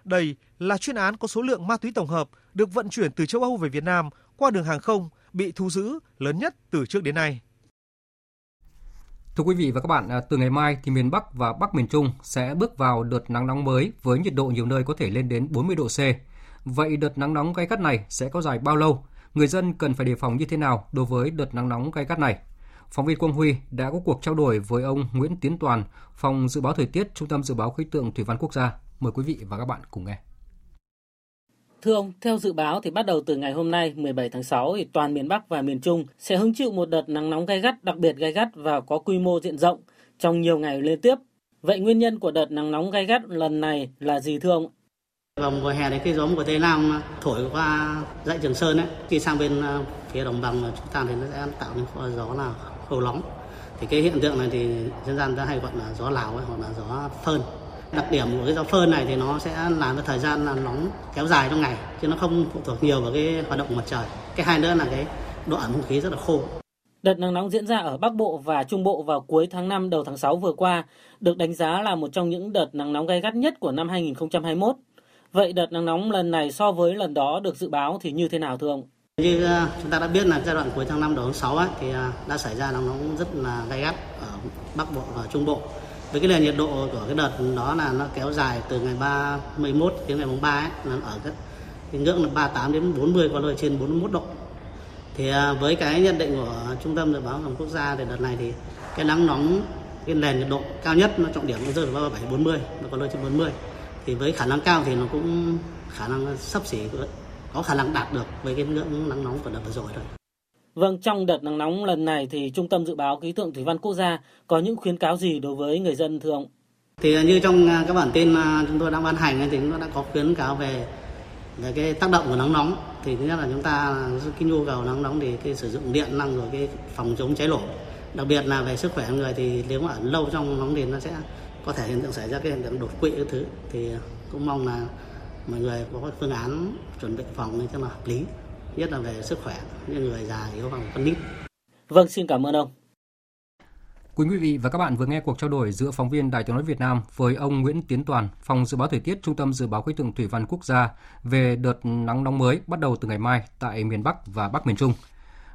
Đây là chuyên án có số lượng ma túy tổng hợp được vận chuyển từ châu Âu về Việt Nam qua đường hàng không bị thu giữ lớn nhất từ trước đến nay. Thưa quý vị và các bạn, à, từ ngày mai thì miền Bắc và Bắc miền Trung sẽ bước vào đợt nắng nóng mới với nhiệt độ nhiều nơi có thể lên đến 40 độ C. Vậy đợt nắng nóng gay gắt này sẽ kéo dài bao lâu? Người dân cần phải đề phòng như thế nào đối với đợt nắng nóng gay gắt này? Phóng viên Quang Huy đã có cuộc trao đổi với ông Nguyễn Tiến Toàn, phòng dự báo thời tiết Trung tâm dự báo khí tượng thủy văn quốc gia. Mời quý vị và các bạn cùng nghe. Thưa ông, theo dự báo thì bắt đầu từ ngày hôm nay 17 tháng 6 thì toàn miền Bắc và miền Trung sẽ hứng chịu một đợt nắng nóng gay gắt, đặc biệt gay gắt và có quy mô diện rộng trong nhiều ngày liên tiếp. Vậy nguyên nhân của đợt nắng nóng gay gắt lần này là gì thưa ông? Vào mùa hè đấy cái gió của Tây Nam thổi qua dãy Trường Sơn ấy, khi sang bên ờ, phía đồng bằng chúng ta thì nó sẽ tạo nên gió là khô nóng. Thì cái hiện tượng này thì dân gian ta hay gọi là gió Lào ấy, hoặc là gió phơn. Đặc điểm của cái gió phơn này thì nó sẽ làm cái thời gian là nóng kéo dài trong ngày chứ nó không phụ thuộc nhiều vào cái hoạt động của mặt trời. Cái hai nữa là cái độ ẩm không khí rất là khô. Đợt nắng nóng diễn ra ở Bắc Bộ và Trung Bộ vào cuối tháng 5 đầu tháng 6 vừa qua được đánh giá là một trong những đợt nắng nóng gay gắt nhất của năm 2021. Vậy đợt nắng nóng lần này so với lần đó được dự báo thì như thế nào thưa ông? Như uh, chúng ta đã biết là giai đoạn cuối tháng 5 đầu tháng 6 ấy, thì uh, đã xảy ra nắng nóng rất là gay gắt ở Bắc Bộ và Trung Bộ. Với cái nền nhiệt độ của cái đợt đó là nó kéo dài từ ngày 31 đến ngày mùng 3 ấy, là ở cái, cái ngưỡng là 38 đến 40 có nơi trên 41 độ. Thì à, với cái nhận định của Trung tâm Dự báo Khí Quốc gia thì đợt này thì cái nắng nóng cái nền nhiệt độ cao nhất nó trọng điểm nó rơi vào 37 40 nó có nơi trên 40 thì với khả năng cao thì nó cũng khả năng sắp xỉ có khả năng đạt được với cái ngưỡng nắng nóng của đợt vừa rồi rồi Vâng, trong đợt nắng nóng lần này thì Trung tâm Dự báo Khí tượng Thủy văn Quốc gia có những khuyến cáo gì đối với người dân thưa ông? Thì như trong à, các bản tin mà chúng tôi đang ban hành thì chúng tôi đã có khuyến cáo về về cái tác động của nắng nóng. Thì thứ nhất là chúng ta cái nhu cầu nắng nóng thì cái sử dụng điện năng rồi cái phòng chống cháy nổ. Đặc biệt là về sức khỏe người thì nếu mà ở lâu trong nóng thì nó sẽ có thể hiện tượng xảy ra cái hiện tượng đột quỵ cái thứ. Thì cũng mong là mọi người có phương án chuẩn bị phòng cho nó hợp lý nhất là về sức khỏe như người già yếu và con nít. Vâng, xin cảm ơn ông. Quý quý vị và các bạn vừa nghe cuộc trao đổi giữa phóng viên Đài tiếng nói Việt Nam với ông Nguyễn Tiến Toàn, phòng dự báo thời tiết Trung tâm dự báo khí tượng thủy văn quốc gia về đợt nắng nóng mới bắt đầu từ ngày mai tại miền Bắc và Bắc miền Trung.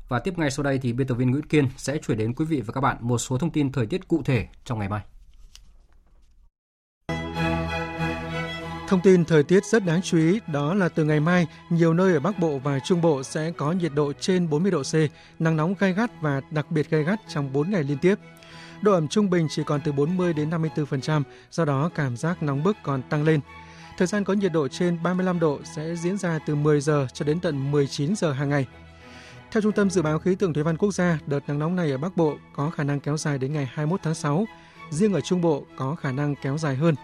Và tiếp ngay sau đây thì biên tập viên Nguyễn Kiên sẽ chuyển đến quý vị và các bạn một số thông tin thời tiết cụ thể trong ngày mai. Thông tin thời tiết rất đáng chú ý đó là từ ngày mai, nhiều nơi ở Bắc Bộ và Trung Bộ sẽ có nhiệt độ trên 40 độ C, nắng nóng gai gắt và đặc biệt gai gắt trong 4 ngày liên tiếp. Độ ẩm trung bình chỉ còn từ 40 đến 54%, do đó cảm giác nóng bức còn tăng lên. Thời gian có nhiệt độ trên 35 độ sẽ diễn ra từ 10 giờ cho đến tận 19 giờ hàng ngày. Theo Trung tâm Dự báo Khí tượng Thủy văn Quốc gia, đợt nắng nóng này ở Bắc Bộ có khả năng kéo dài đến ngày 21 tháng 6, riêng ở Trung Bộ có khả năng kéo dài hơn.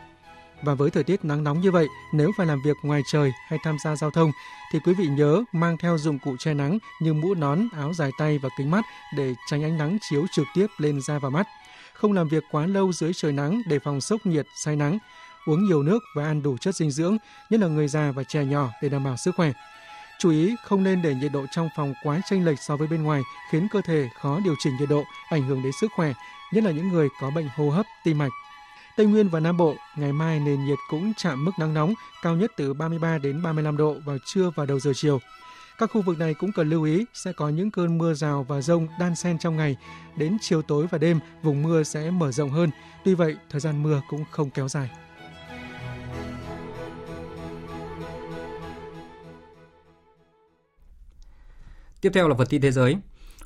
Và với thời tiết nắng nóng như vậy, nếu phải làm việc ngoài trời hay tham gia giao thông thì quý vị nhớ mang theo dụng cụ che nắng như mũ nón, áo dài tay và kính mắt để tránh ánh nắng chiếu trực tiếp lên da và mắt. Không làm việc quá lâu dưới trời nắng để phòng sốc nhiệt, say nắng. Uống nhiều nước và ăn đủ chất dinh dưỡng, nhất là người già và trẻ nhỏ để đảm bảo sức khỏe. Chú ý không nên để nhiệt độ trong phòng quá chênh lệch so với bên ngoài khiến cơ thể khó điều chỉnh nhiệt độ, ảnh hưởng đến sức khỏe, nhất là những người có bệnh hô hấp, tim mạch. Tây Nguyên và Nam Bộ, ngày mai nền nhiệt cũng chạm mức nắng nóng, cao nhất từ 33 đến 35 độ vào trưa và đầu giờ chiều. Các khu vực này cũng cần lưu ý sẽ có những cơn mưa rào và rông đan xen trong ngày. Đến chiều tối và đêm, vùng mưa sẽ mở rộng hơn. Tuy vậy, thời gian mưa cũng không kéo dài. Tiếp theo là phần tin thế giới.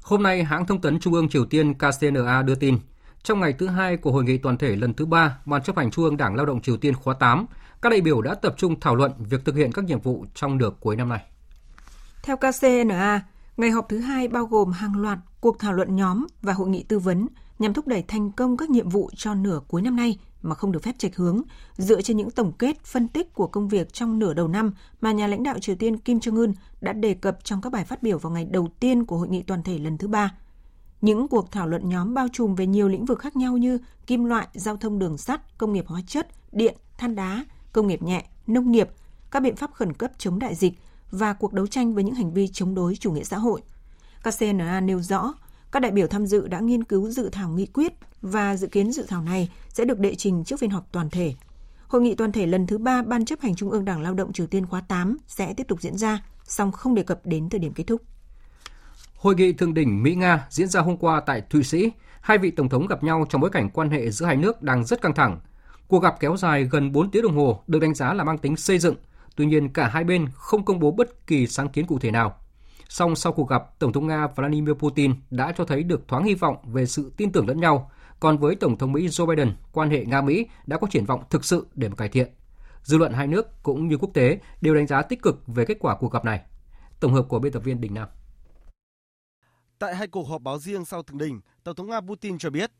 Hôm nay, hãng thông tấn Trung ương Triều Tiên KCNA đưa tin, trong ngày thứ hai của hội nghị toàn thể lần thứ ba Ban chấp hành Trung ương Đảng Lao động Triều Tiên khóa 8, các đại biểu đã tập trung thảo luận việc thực hiện các nhiệm vụ trong nửa cuối năm nay. Theo KCNA, ngày họp thứ hai bao gồm hàng loạt cuộc thảo luận nhóm và hội nghị tư vấn nhằm thúc đẩy thành công các nhiệm vụ cho nửa cuối năm nay mà không được phép chệch hướng, dựa trên những tổng kết phân tích của công việc trong nửa đầu năm mà nhà lãnh đạo Triều Tiên Kim Jong Un đã đề cập trong các bài phát biểu vào ngày đầu tiên của hội nghị toàn thể lần thứ ba. Những cuộc thảo luận nhóm bao trùm về nhiều lĩnh vực khác nhau như kim loại, giao thông đường sắt, công nghiệp hóa chất, điện, than đá, công nghiệp nhẹ, nông nghiệp, các biện pháp khẩn cấp chống đại dịch và cuộc đấu tranh với những hành vi chống đối chủ nghĩa xã hội. KCNA nêu rõ, các đại biểu tham dự đã nghiên cứu dự thảo nghị quyết và dự kiến dự thảo này sẽ được đệ trình trước phiên họp toàn thể. Hội nghị toàn thể lần thứ ba Ban chấp hành Trung ương Đảng Lao động Triều Tiên khóa 8 sẽ tiếp tục diễn ra, song không đề cập đến thời điểm kết thúc. Hội nghị thượng đỉnh Mỹ-Nga diễn ra hôm qua tại Thụy Sĩ. Hai vị tổng thống gặp nhau trong bối cảnh quan hệ giữa hai nước đang rất căng thẳng. Cuộc gặp kéo dài gần 4 tiếng đồng hồ được đánh giá là mang tính xây dựng. Tuy nhiên, cả hai bên không công bố bất kỳ sáng kiến cụ thể nào. Song sau cuộc gặp, Tổng thống Nga Vladimir Putin đã cho thấy được thoáng hy vọng về sự tin tưởng lẫn nhau. Còn với Tổng thống Mỹ Joe Biden, quan hệ Nga-Mỹ đã có triển vọng thực sự để mà cải thiện. Dư luận hai nước cũng như quốc tế đều đánh giá tích cực về kết quả cuộc gặp này. Tổng hợp của biên tập viên Đình Nam. Tại hai cuộc họp báo riêng sau thượng đỉnh, Tổng thống Nga Putin cho biết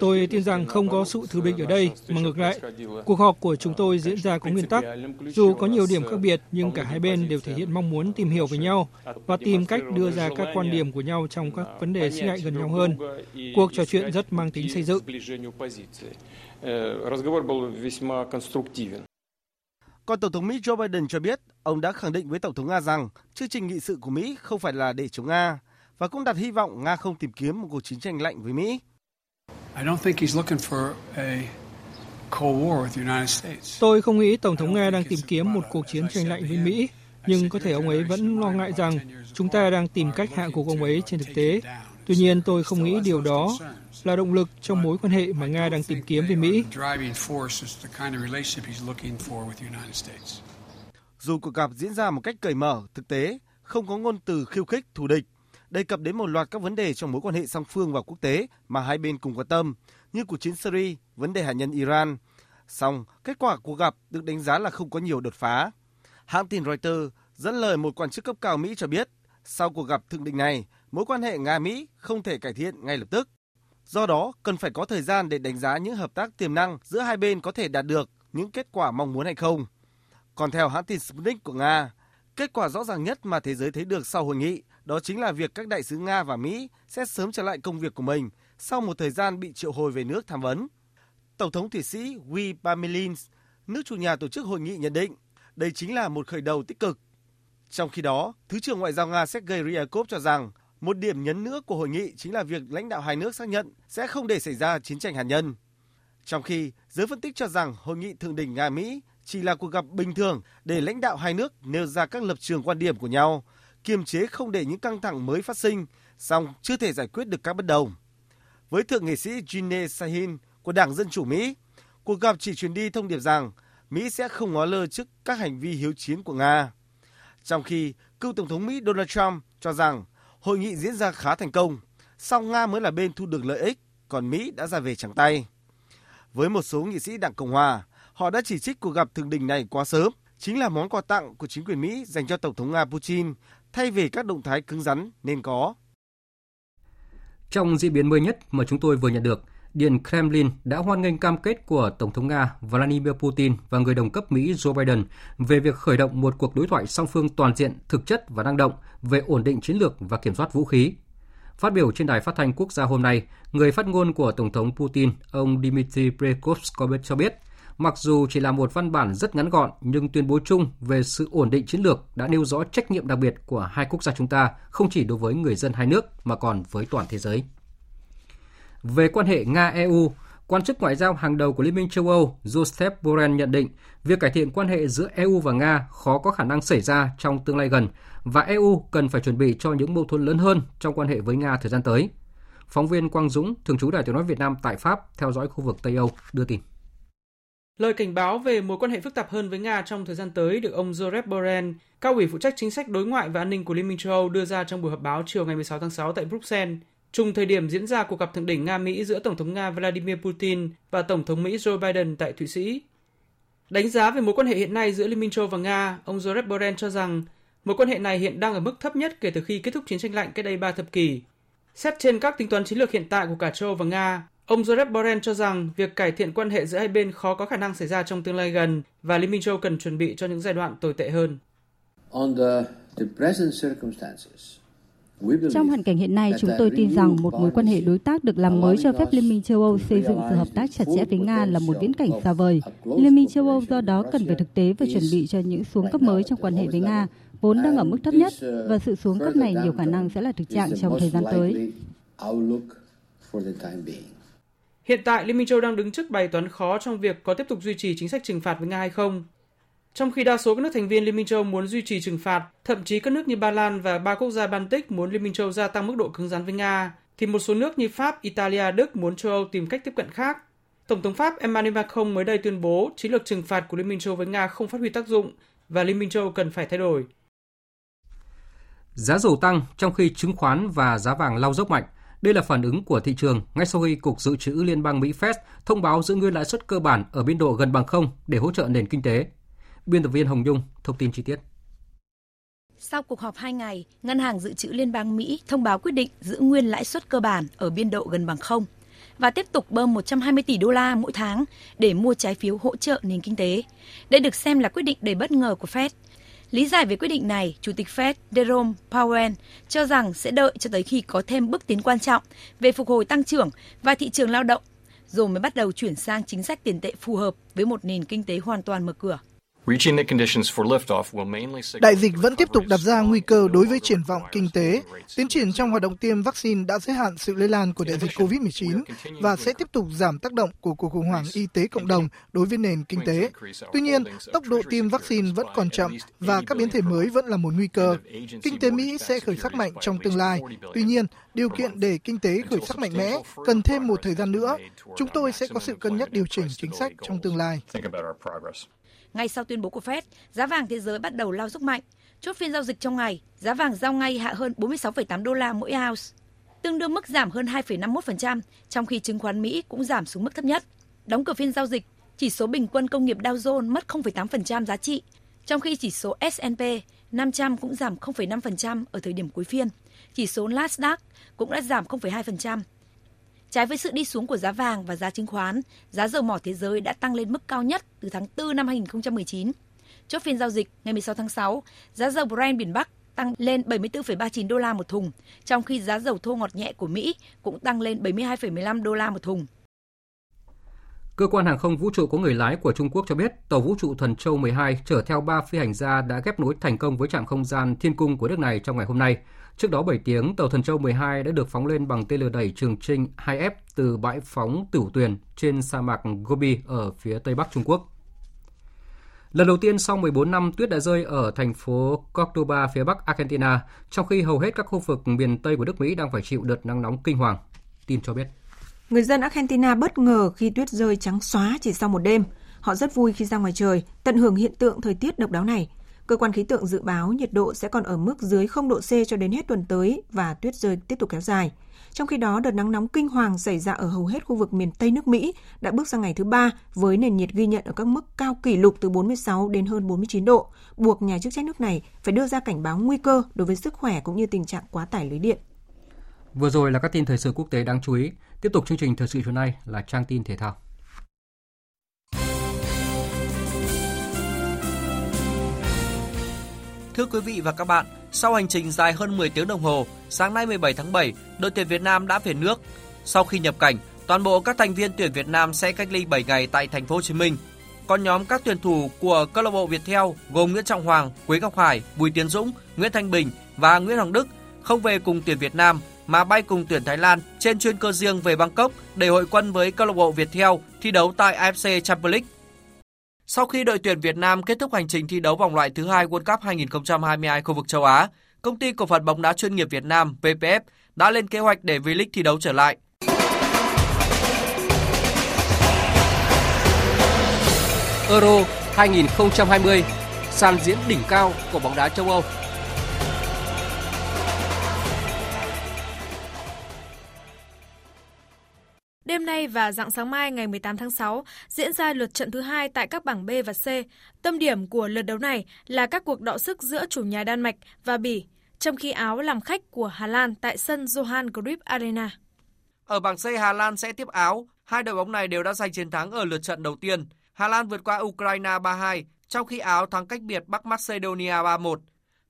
Tôi tin rằng không có sự thù địch ở đây, mà ngược lại, cuộc họp của chúng tôi diễn ra có nguyên tắc. Dù có nhiều điểm khác biệt, nhưng cả hai bên đều thể hiện mong muốn tìm hiểu về nhau và tìm cách đưa ra các quan điểm của nhau trong các vấn đề xích lại gần nhau hơn. Cuộc trò chuyện rất mang tính xây dựng. Còn Tổng thống Mỹ Joe Biden cho biết ông đã khẳng định với Tổng thống Nga rằng chương trình nghị sự của Mỹ không phải là để chống Nga và cũng đặt hy vọng Nga không tìm kiếm một cuộc chiến tranh lạnh với Mỹ. Tôi không nghĩ Tổng thống Nga đang tìm kiếm một cuộc chiến tranh lạnh với Mỹ, nhưng có thể ông ấy vẫn lo ngại rằng chúng ta đang tìm cách hạ gục ông ấy trên thực tế. Tuy nhiên, tôi không nghĩ điều đó là động lực trong mối quan hệ mà Nga đang tìm kiếm với Mỹ. Dù cuộc gặp diễn ra một cách cởi mở, thực tế, không có ngôn từ khiêu khích, thù địch, đề cập đến một loạt các vấn đề trong mối quan hệ song phương và quốc tế mà hai bên cùng quan tâm, như cuộc chiến Syria, vấn đề hạt nhân Iran. Song, kết quả cuộc gặp được đánh giá là không có nhiều đột phá. Hãng tin Reuters dẫn lời một quan chức cấp cao Mỹ cho biết, sau cuộc gặp thượng đỉnh này, mối quan hệ Nga-Mỹ không thể cải thiện ngay lập tức. Do đó, cần phải có thời gian để đánh giá những hợp tác tiềm năng giữa hai bên có thể đạt được những kết quả mong muốn hay không. Còn theo hãng tin Sputnik của Nga, kết quả rõ ràng nhất mà thế giới thấy được sau hội nghị đó chính là việc các đại sứ Nga và Mỹ sẽ sớm trở lại công việc của mình sau một thời gian bị triệu hồi về nước tham vấn. Tổng thống Thụy Sĩ Guy Parmelins, nước chủ nhà tổ chức hội nghị nhận định đây chính là một khởi đầu tích cực. Trong khi đó, Thứ trưởng Ngoại giao Nga Sergei Ryabkov cho rằng một điểm nhấn nữa của hội nghị chính là việc lãnh đạo hai nước xác nhận sẽ không để xảy ra chiến tranh hạt nhân. Trong khi giới phân tích cho rằng hội nghị thượng đỉnh Nga-Mỹ chỉ là cuộc gặp bình thường để lãnh đạo hai nước nêu ra các lập trường quan điểm của nhau, kiềm chế không để những căng thẳng mới phát sinh, song chưa thể giải quyết được các bất đồng. Với thượng nghị sĩ Jeanne Sahin của Đảng Dân Chủ Mỹ, cuộc gặp chỉ truyền đi thông điệp rằng Mỹ sẽ không ngó lơ trước các hành vi hiếu chiến của Nga. Trong khi cựu Tổng thống Mỹ Donald Trump cho rằng hội nghị diễn ra khá thành công, song Nga mới là bên thu được lợi ích, còn Mỹ đã ra về trắng tay. Với một số nghị sĩ Đảng Cộng Hòa, họ đã chỉ trích cuộc gặp thượng đỉnh này quá sớm, chính là món quà tặng của chính quyền Mỹ dành cho Tổng thống Nga Putin thay vì các động thái cứng rắn nên có. Trong diễn biến mới nhất mà chúng tôi vừa nhận được, Điện Kremlin đã hoan nghênh cam kết của Tổng thống Nga Vladimir Putin và người đồng cấp Mỹ Joe Biden về việc khởi động một cuộc đối thoại song phương toàn diện, thực chất và năng động về ổn định chiến lược và kiểm soát vũ khí. Phát biểu trên đài phát thanh quốc gia hôm nay, người phát ngôn của Tổng thống Putin, ông Dmitry Peskov cho biết Mặc dù chỉ là một văn bản rất ngắn gọn, nhưng tuyên bố chung về sự ổn định chiến lược đã nêu rõ trách nhiệm đặc biệt của hai quốc gia chúng ta, không chỉ đối với người dân hai nước mà còn với toàn thế giới. Về quan hệ Nga-EU, quan chức ngoại giao hàng đầu của Liên minh châu Âu Joseph Borrell nhận định việc cải thiện quan hệ giữa EU và Nga khó có khả năng xảy ra trong tương lai gần và EU cần phải chuẩn bị cho những mâu thuẫn lớn hơn trong quan hệ với Nga thời gian tới. Phóng viên Quang Dũng, thường trú Đài tiếng nói Việt Nam tại Pháp, theo dõi khu vực Tây Âu, đưa tin. Lời cảnh báo về mối quan hệ phức tạp hơn với Nga trong thời gian tới được ông Joseph Borrell, cao ủy phụ trách chính sách đối ngoại và an ninh của Liên minh châu Âu đưa ra trong buổi họp báo chiều ngày 16 tháng 6 tại Bruxelles, trùng thời điểm diễn ra cuộc gặp thượng đỉnh Nga-Mỹ giữa Tổng thống Nga Vladimir Putin và Tổng thống Mỹ Joe Biden tại Thụy Sĩ. Đánh giá về mối quan hệ hiện nay giữa Liên minh châu và Nga, ông Joseph Borrell cho rằng mối quan hệ này hiện đang ở mức thấp nhất kể từ khi kết thúc chiến tranh lạnh cách đây 3 thập kỷ. Xét trên các tính toán chiến lược hiện tại của cả châu và Nga, Ông Joseph Borrell cho rằng việc cải thiện quan hệ giữa hai bên khó có khả năng xảy ra trong tương lai gần và Liên minh châu cần chuẩn bị cho những giai đoạn tồi tệ hơn. Trong hoàn cảnh hiện nay, chúng tôi tin rằng một mối quan hệ đối tác được làm mới cho phép Liên minh châu Âu xây dựng sự hợp tác chặt chẽ với Nga là một viễn cảnh xa vời. Liên minh châu Âu do đó cần phải thực tế và chuẩn bị cho những xuống cấp mới trong quan hệ với Nga, vốn đang ở mức thấp nhất, và sự xuống cấp này nhiều khả năng sẽ là thực trạng trong thời gian tới. Hiện tại, Liên minh châu đang đứng trước bài toán khó trong việc có tiếp tục duy trì chính sách trừng phạt với Nga hay không. Trong khi đa số các nước thành viên Liên minh châu muốn duy trì trừng phạt, thậm chí các nước như Ba Lan và ba quốc gia Baltic muốn Liên minh châu gia tăng mức độ cứng rắn với Nga, thì một số nước như Pháp, Italia, Đức muốn châu Âu tìm cách tiếp cận khác. Tổng thống Pháp Emmanuel Macron mới đây tuyên bố chiến lược trừng phạt của Liên minh châu với Nga không phát huy tác dụng và Liên minh châu cần phải thay đổi. Giá dầu tăng trong khi chứng khoán và giá vàng lao dốc mạnh. Đây là phản ứng của thị trường ngay sau khi Cục Dự trữ Liên bang Mỹ Fed thông báo giữ nguyên lãi suất cơ bản ở biên độ gần bằng không để hỗ trợ nền kinh tế. Biên tập viên Hồng Dung thông tin chi tiết. Sau cuộc họp 2 ngày, Ngân hàng Dự trữ Liên bang Mỹ thông báo quyết định giữ nguyên lãi suất cơ bản ở biên độ gần bằng không. và tiếp tục bơm 120 tỷ đô la mỗi tháng để mua trái phiếu hỗ trợ nền kinh tế. Đây được xem là quyết định đầy bất ngờ của Fed. Lý giải về quyết định này, Chủ tịch Fed Jerome Powell cho rằng sẽ đợi cho tới khi có thêm bước tiến quan trọng về phục hồi tăng trưởng và thị trường lao động, rồi mới bắt đầu chuyển sang chính sách tiền tệ phù hợp với một nền kinh tế hoàn toàn mở cửa. Đại dịch vẫn tiếp tục đặt ra nguy cơ đối với triển vọng kinh tế. Tiến triển trong hoạt động tiêm vaccine đã giới hạn sự lây lan của đại dịch COVID-19 và sẽ tiếp tục giảm tác động của cuộc khủng hoảng y tế cộng đồng đối với nền kinh tế. Tuy nhiên, tốc độ tiêm vaccine vẫn còn chậm và các biến thể mới vẫn là một nguy cơ. Kinh tế Mỹ sẽ khởi sắc mạnh trong tương lai. Tuy nhiên, điều kiện để kinh tế khởi sắc mạnh mẽ cần thêm một thời gian nữa. Chúng tôi sẽ có sự cân nhắc điều chỉnh chính sách trong tương lai. Ngay sau tuyên bố của Fed, giá vàng thế giới bắt đầu lao dốc mạnh. Chốt phiên giao dịch trong ngày, giá vàng giao ngay hạ hơn 46,8 đô la mỗi ounce, tương đương mức giảm hơn 2,51%, trong khi chứng khoán Mỹ cũng giảm xuống mức thấp nhất. Đóng cửa phiên giao dịch, chỉ số bình quân công nghiệp Dow Jones mất 0,8% giá trị, trong khi chỉ số S&P 500 cũng giảm 0,5% ở thời điểm cuối phiên. Chỉ số Nasdaq cũng đã giảm 0,2%. Trái với sự đi xuống của giá vàng và giá chứng khoán, giá dầu mỏ thế giới đã tăng lên mức cao nhất từ tháng 4 năm 2019. Chốt phiên giao dịch ngày 16 tháng 6, giá dầu Brent biển Bắc tăng lên 74,39 đô la một thùng, trong khi giá dầu thô ngọt nhẹ của Mỹ cũng tăng lên 72,15 đô la một thùng. Cơ quan hàng không vũ trụ có người lái của Trung Quốc cho biết tàu vũ trụ Thần Châu 12 chở theo 3 phi hành gia đã ghép nối thành công với trạm không gian Thiên Cung của nước này trong ngày hôm nay. Trước đó 7 tiếng, tàu Thần Châu 12 đã được phóng lên bằng tên lửa đẩy Trường Trinh 2F từ bãi phóng Tửu Tuyền trên sa mạc Gobi ở phía tây bắc Trung Quốc. Lần đầu tiên sau 14 năm, tuyết đã rơi ở thành phố Cordoba phía bắc Argentina, trong khi hầu hết các khu vực miền Tây của nước Mỹ đang phải chịu đợt nắng nóng kinh hoàng. Tin cho biết. Người dân Argentina bất ngờ khi tuyết rơi trắng xóa chỉ sau một đêm. Họ rất vui khi ra ngoài trời, tận hưởng hiện tượng thời tiết độc đáo này. Cơ quan khí tượng dự báo nhiệt độ sẽ còn ở mức dưới 0 độ C cho đến hết tuần tới và tuyết rơi tiếp tục kéo dài. Trong khi đó, đợt nắng nóng kinh hoàng xảy ra ở hầu hết khu vực miền Tây nước Mỹ đã bước sang ngày thứ ba với nền nhiệt ghi nhận ở các mức cao kỷ lục từ 46 đến hơn 49 độ, buộc nhà chức trách nước này phải đưa ra cảnh báo nguy cơ đối với sức khỏe cũng như tình trạng quá tải lưới điện. Vừa rồi là các tin thời sự quốc tế đáng chú ý. Tiếp tục chương trình thời sự chiều nay là trang tin thể thao. Thưa quý vị và các bạn, sau hành trình dài hơn 10 tiếng đồng hồ, sáng nay 17 tháng 7, đội tuyển Việt Nam đã về nước. Sau khi nhập cảnh, toàn bộ các thành viên tuyển Việt Nam sẽ cách ly 7 ngày tại thành phố Hồ Chí Minh. Còn nhóm các tuyển thủ của câu lạc bộ Viettel gồm Nguyễn Trọng Hoàng, Quế Ngọc Hải, Bùi Tiến Dũng, Nguyễn Thanh Bình và Nguyễn Hoàng Đức không về cùng tuyển Việt Nam mà bay cùng tuyển Thái Lan trên chuyên cơ riêng về Bangkok để hội quân với câu lạc bộ Viettel thi đấu tại AFC Champions League. Sau khi đội tuyển Việt Nam kết thúc hành trình thi đấu vòng loại thứ hai World Cup 2022 khu vực châu Á, công ty cổ phần bóng đá chuyên nghiệp Việt Nam VPF đã lên kế hoạch để V-League thi đấu trở lại. Euro 2020, sàn diễn đỉnh cao của bóng đá châu Âu Đêm nay và dạng sáng mai ngày 18 tháng 6 diễn ra lượt trận thứ hai tại các bảng B và C. Tâm điểm của lượt đấu này là các cuộc đọ sức giữa chủ nhà Đan Mạch và Bỉ, trong khi Áo làm khách của Hà Lan tại sân Johan Cruyff Arena. Ở bảng C Hà Lan sẽ tiếp Áo, hai đội bóng này đều đã giành chiến thắng ở lượt trận đầu tiên. Hà Lan vượt qua Ukraine 3-2, trong khi Áo thắng cách biệt Bắc Macedonia 3-1.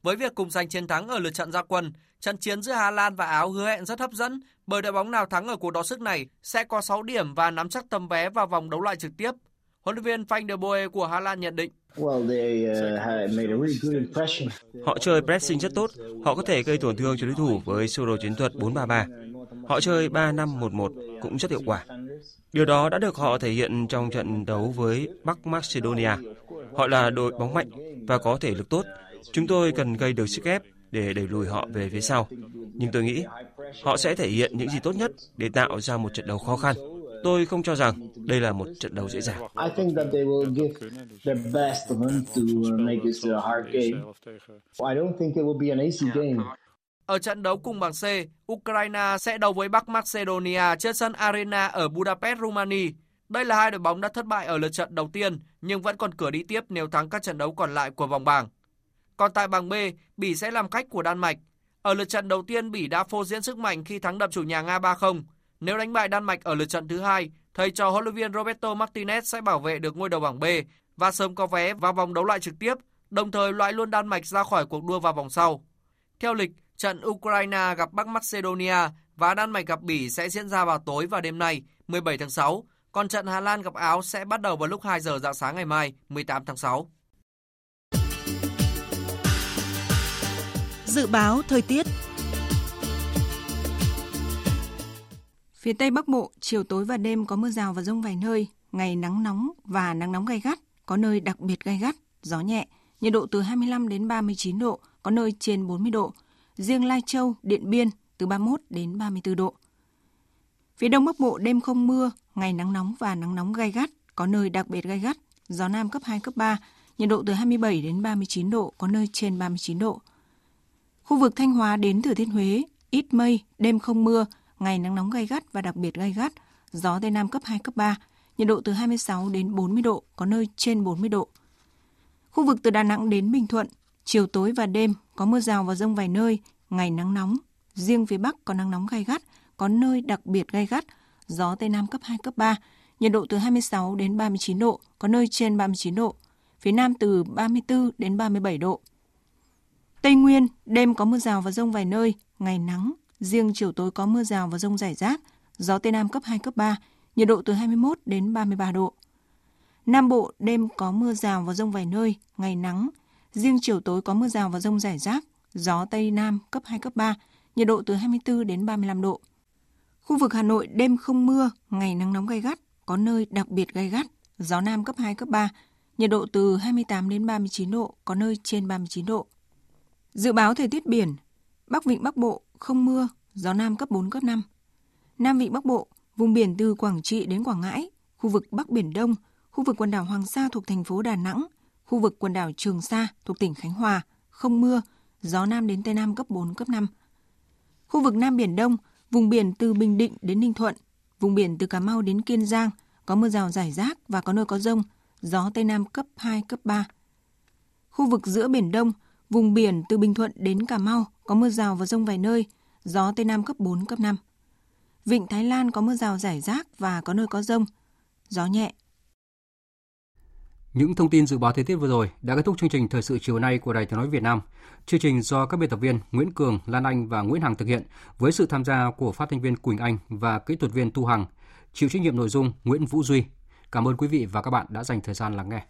Với việc cùng giành chiến thắng ở lượt trận ra quân, trận chiến giữa Hà Lan và Áo hứa hẹn rất hấp dẫn bởi đội bóng nào thắng ở cuộc đọ sức này sẽ có 6 điểm và nắm chắc tấm vé vào vòng đấu loại trực tiếp. Huấn luyện viên Frank de Boer của Hà Lan nhận định. Uh, họ chơi pressing rất tốt, họ có thể gây tổn thương cho đối thủ với sơ đồ chiến thuật 4-3-3. Họ chơi 3-5-1-1 cũng rất hiệu quả. Điều đó đã được họ thể hiện trong trận đấu với Bắc Macedonia. Họ là đội bóng mạnh và có thể lực tốt. Chúng tôi cần gây được sức ép để đẩy lùi họ về phía sau. Nhưng tôi nghĩ họ sẽ thể hiện những gì tốt nhất để tạo ra một trận đấu khó khăn. Tôi không cho rằng đây là một trận đấu dễ dàng. Ở trận đấu cùng bảng C, Ukraine sẽ đấu với Bắc Macedonia trên sân Arena ở Budapest, Romania. Đây là hai đội bóng đã thất bại ở lượt trận đầu tiên nhưng vẫn còn cửa đi tiếp nếu thắng các trận đấu còn lại của vòng bảng. Còn tại bảng B, Bỉ sẽ làm khách của Đan Mạch. Ở lượt trận đầu tiên, Bỉ đã phô diễn sức mạnh khi thắng đậm chủ nhà Nga 3-0. Nếu đánh bại Đan Mạch ở lượt trận thứ hai, thầy trò huấn luyện viên Roberto Martinez sẽ bảo vệ được ngôi đầu bảng B và sớm có vé vào vòng đấu loại trực tiếp, đồng thời loại luôn Đan Mạch ra khỏi cuộc đua vào vòng sau. Theo lịch, trận Ukraine gặp Bắc Macedonia và Đan Mạch gặp Bỉ sẽ diễn ra vào tối và đêm nay 17 tháng 6, còn trận Hà Lan gặp Áo sẽ bắt đầu vào lúc 2 giờ dạng sáng ngày mai 18 tháng 6. Dự báo thời tiết Phía Tây Bắc Bộ, chiều tối và đêm có mưa rào và rông vài nơi, ngày nắng nóng và nắng nóng gay gắt, có nơi đặc biệt gay gắt, gió nhẹ, nhiệt độ từ 25 đến 39 độ, có nơi trên 40 độ. Riêng Lai Châu, Điện Biên từ 31 đến 34 độ. Phía Đông Bắc Bộ đêm không mưa, ngày nắng nóng và nắng nóng gay gắt, có nơi đặc biệt gay gắt, gió Nam cấp 2, cấp 3, nhiệt độ từ 27 đến 39 độ, có nơi trên 39 độ. Khu vực Thanh Hóa đến Thừa Thiên Huế, ít mây, đêm không mưa, ngày nắng nóng gay gắt và đặc biệt gay gắt, gió Tây Nam cấp 2, cấp 3, nhiệt độ từ 26 đến 40 độ, có nơi trên 40 độ. Khu vực từ Đà Nẵng đến Bình Thuận, chiều tối và đêm có mưa rào và rông vài nơi, ngày nắng nóng, riêng phía Bắc có nắng nóng gay gắt, có nơi đặc biệt gay gắt, gió Tây Nam cấp 2, cấp 3, nhiệt độ từ 26 đến 39 độ, có nơi trên 39 độ, phía Nam từ 34 đến 37 độ. Tây Nguyên, đêm có mưa rào và rông vài nơi, ngày nắng, riêng chiều tối có mưa rào và rông rải rác, gió Tây Nam cấp 2, cấp 3, nhiệt độ từ 21 đến 33 độ. Nam Bộ, đêm có mưa rào và rông vài nơi, ngày nắng, riêng chiều tối có mưa rào và rông rải rác, gió Tây Nam cấp 2, cấp 3, nhiệt độ từ 24 đến 35 độ. Khu vực Hà Nội đêm không mưa, ngày nắng nóng gay gắt, có nơi đặc biệt gay gắt, gió Nam cấp 2, cấp 3, nhiệt độ từ 28 đến 39 độ, có nơi trên 39 độ. Dự báo thời tiết biển, Bắc Vịnh Bắc Bộ không mưa, gió Nam cấp 4, cấp 5. Nam Vịnh Bắc Bộ, vùng biển từ Quảng Trị đến Quảng Ngãi, khu vực Bắc Biển Đông, khu vực quần đảo Hoàng Sa thuộc thành phố Đà Nẵng, khu vực quần đảo Trường Sa thuộc tỉnh Khánh Hòa, không mưa, gió Nam đến Tây Nam cấp 4, cấp 5. Khu vực Nam Biển Đông, vùng biển từ Bình Định đến Ninh Thuận, vùng biển từ Cà Mau đến Kiên Giang, có mưa rào rải rác và có nơi có rông, gió Tây Nam cấp 2, cấp 3. Khu vực giữa Biển Đông, vùng biển từ Bình Thuận đến Cà Mau có mưa rào và rông vài nơi, gió Tây Nam cấp 4, cấp 5. Vịnh Thái Lan có mưa rào rải rác và có nơi có rông, gió nhẹ. Những thông tin dự báo thời tiết vừa rồi đã kết thúc chương trình thời sự chiều nay của Đài Tiếng nói Việt Nam. Chương trình do các biên tập viên Nguyễn Cường, Lan Anh và Nguyễn Hằng thực hiện với sự tham gia của phát thanh viên Quỳnh Anh và kỹ thuật viên Tu Hằng. Chịu trách nhiệm nội dung Nguyễn Vũ Duy. Cảm ơn quý vị và các bạn đã dành thời gian lắng nghe.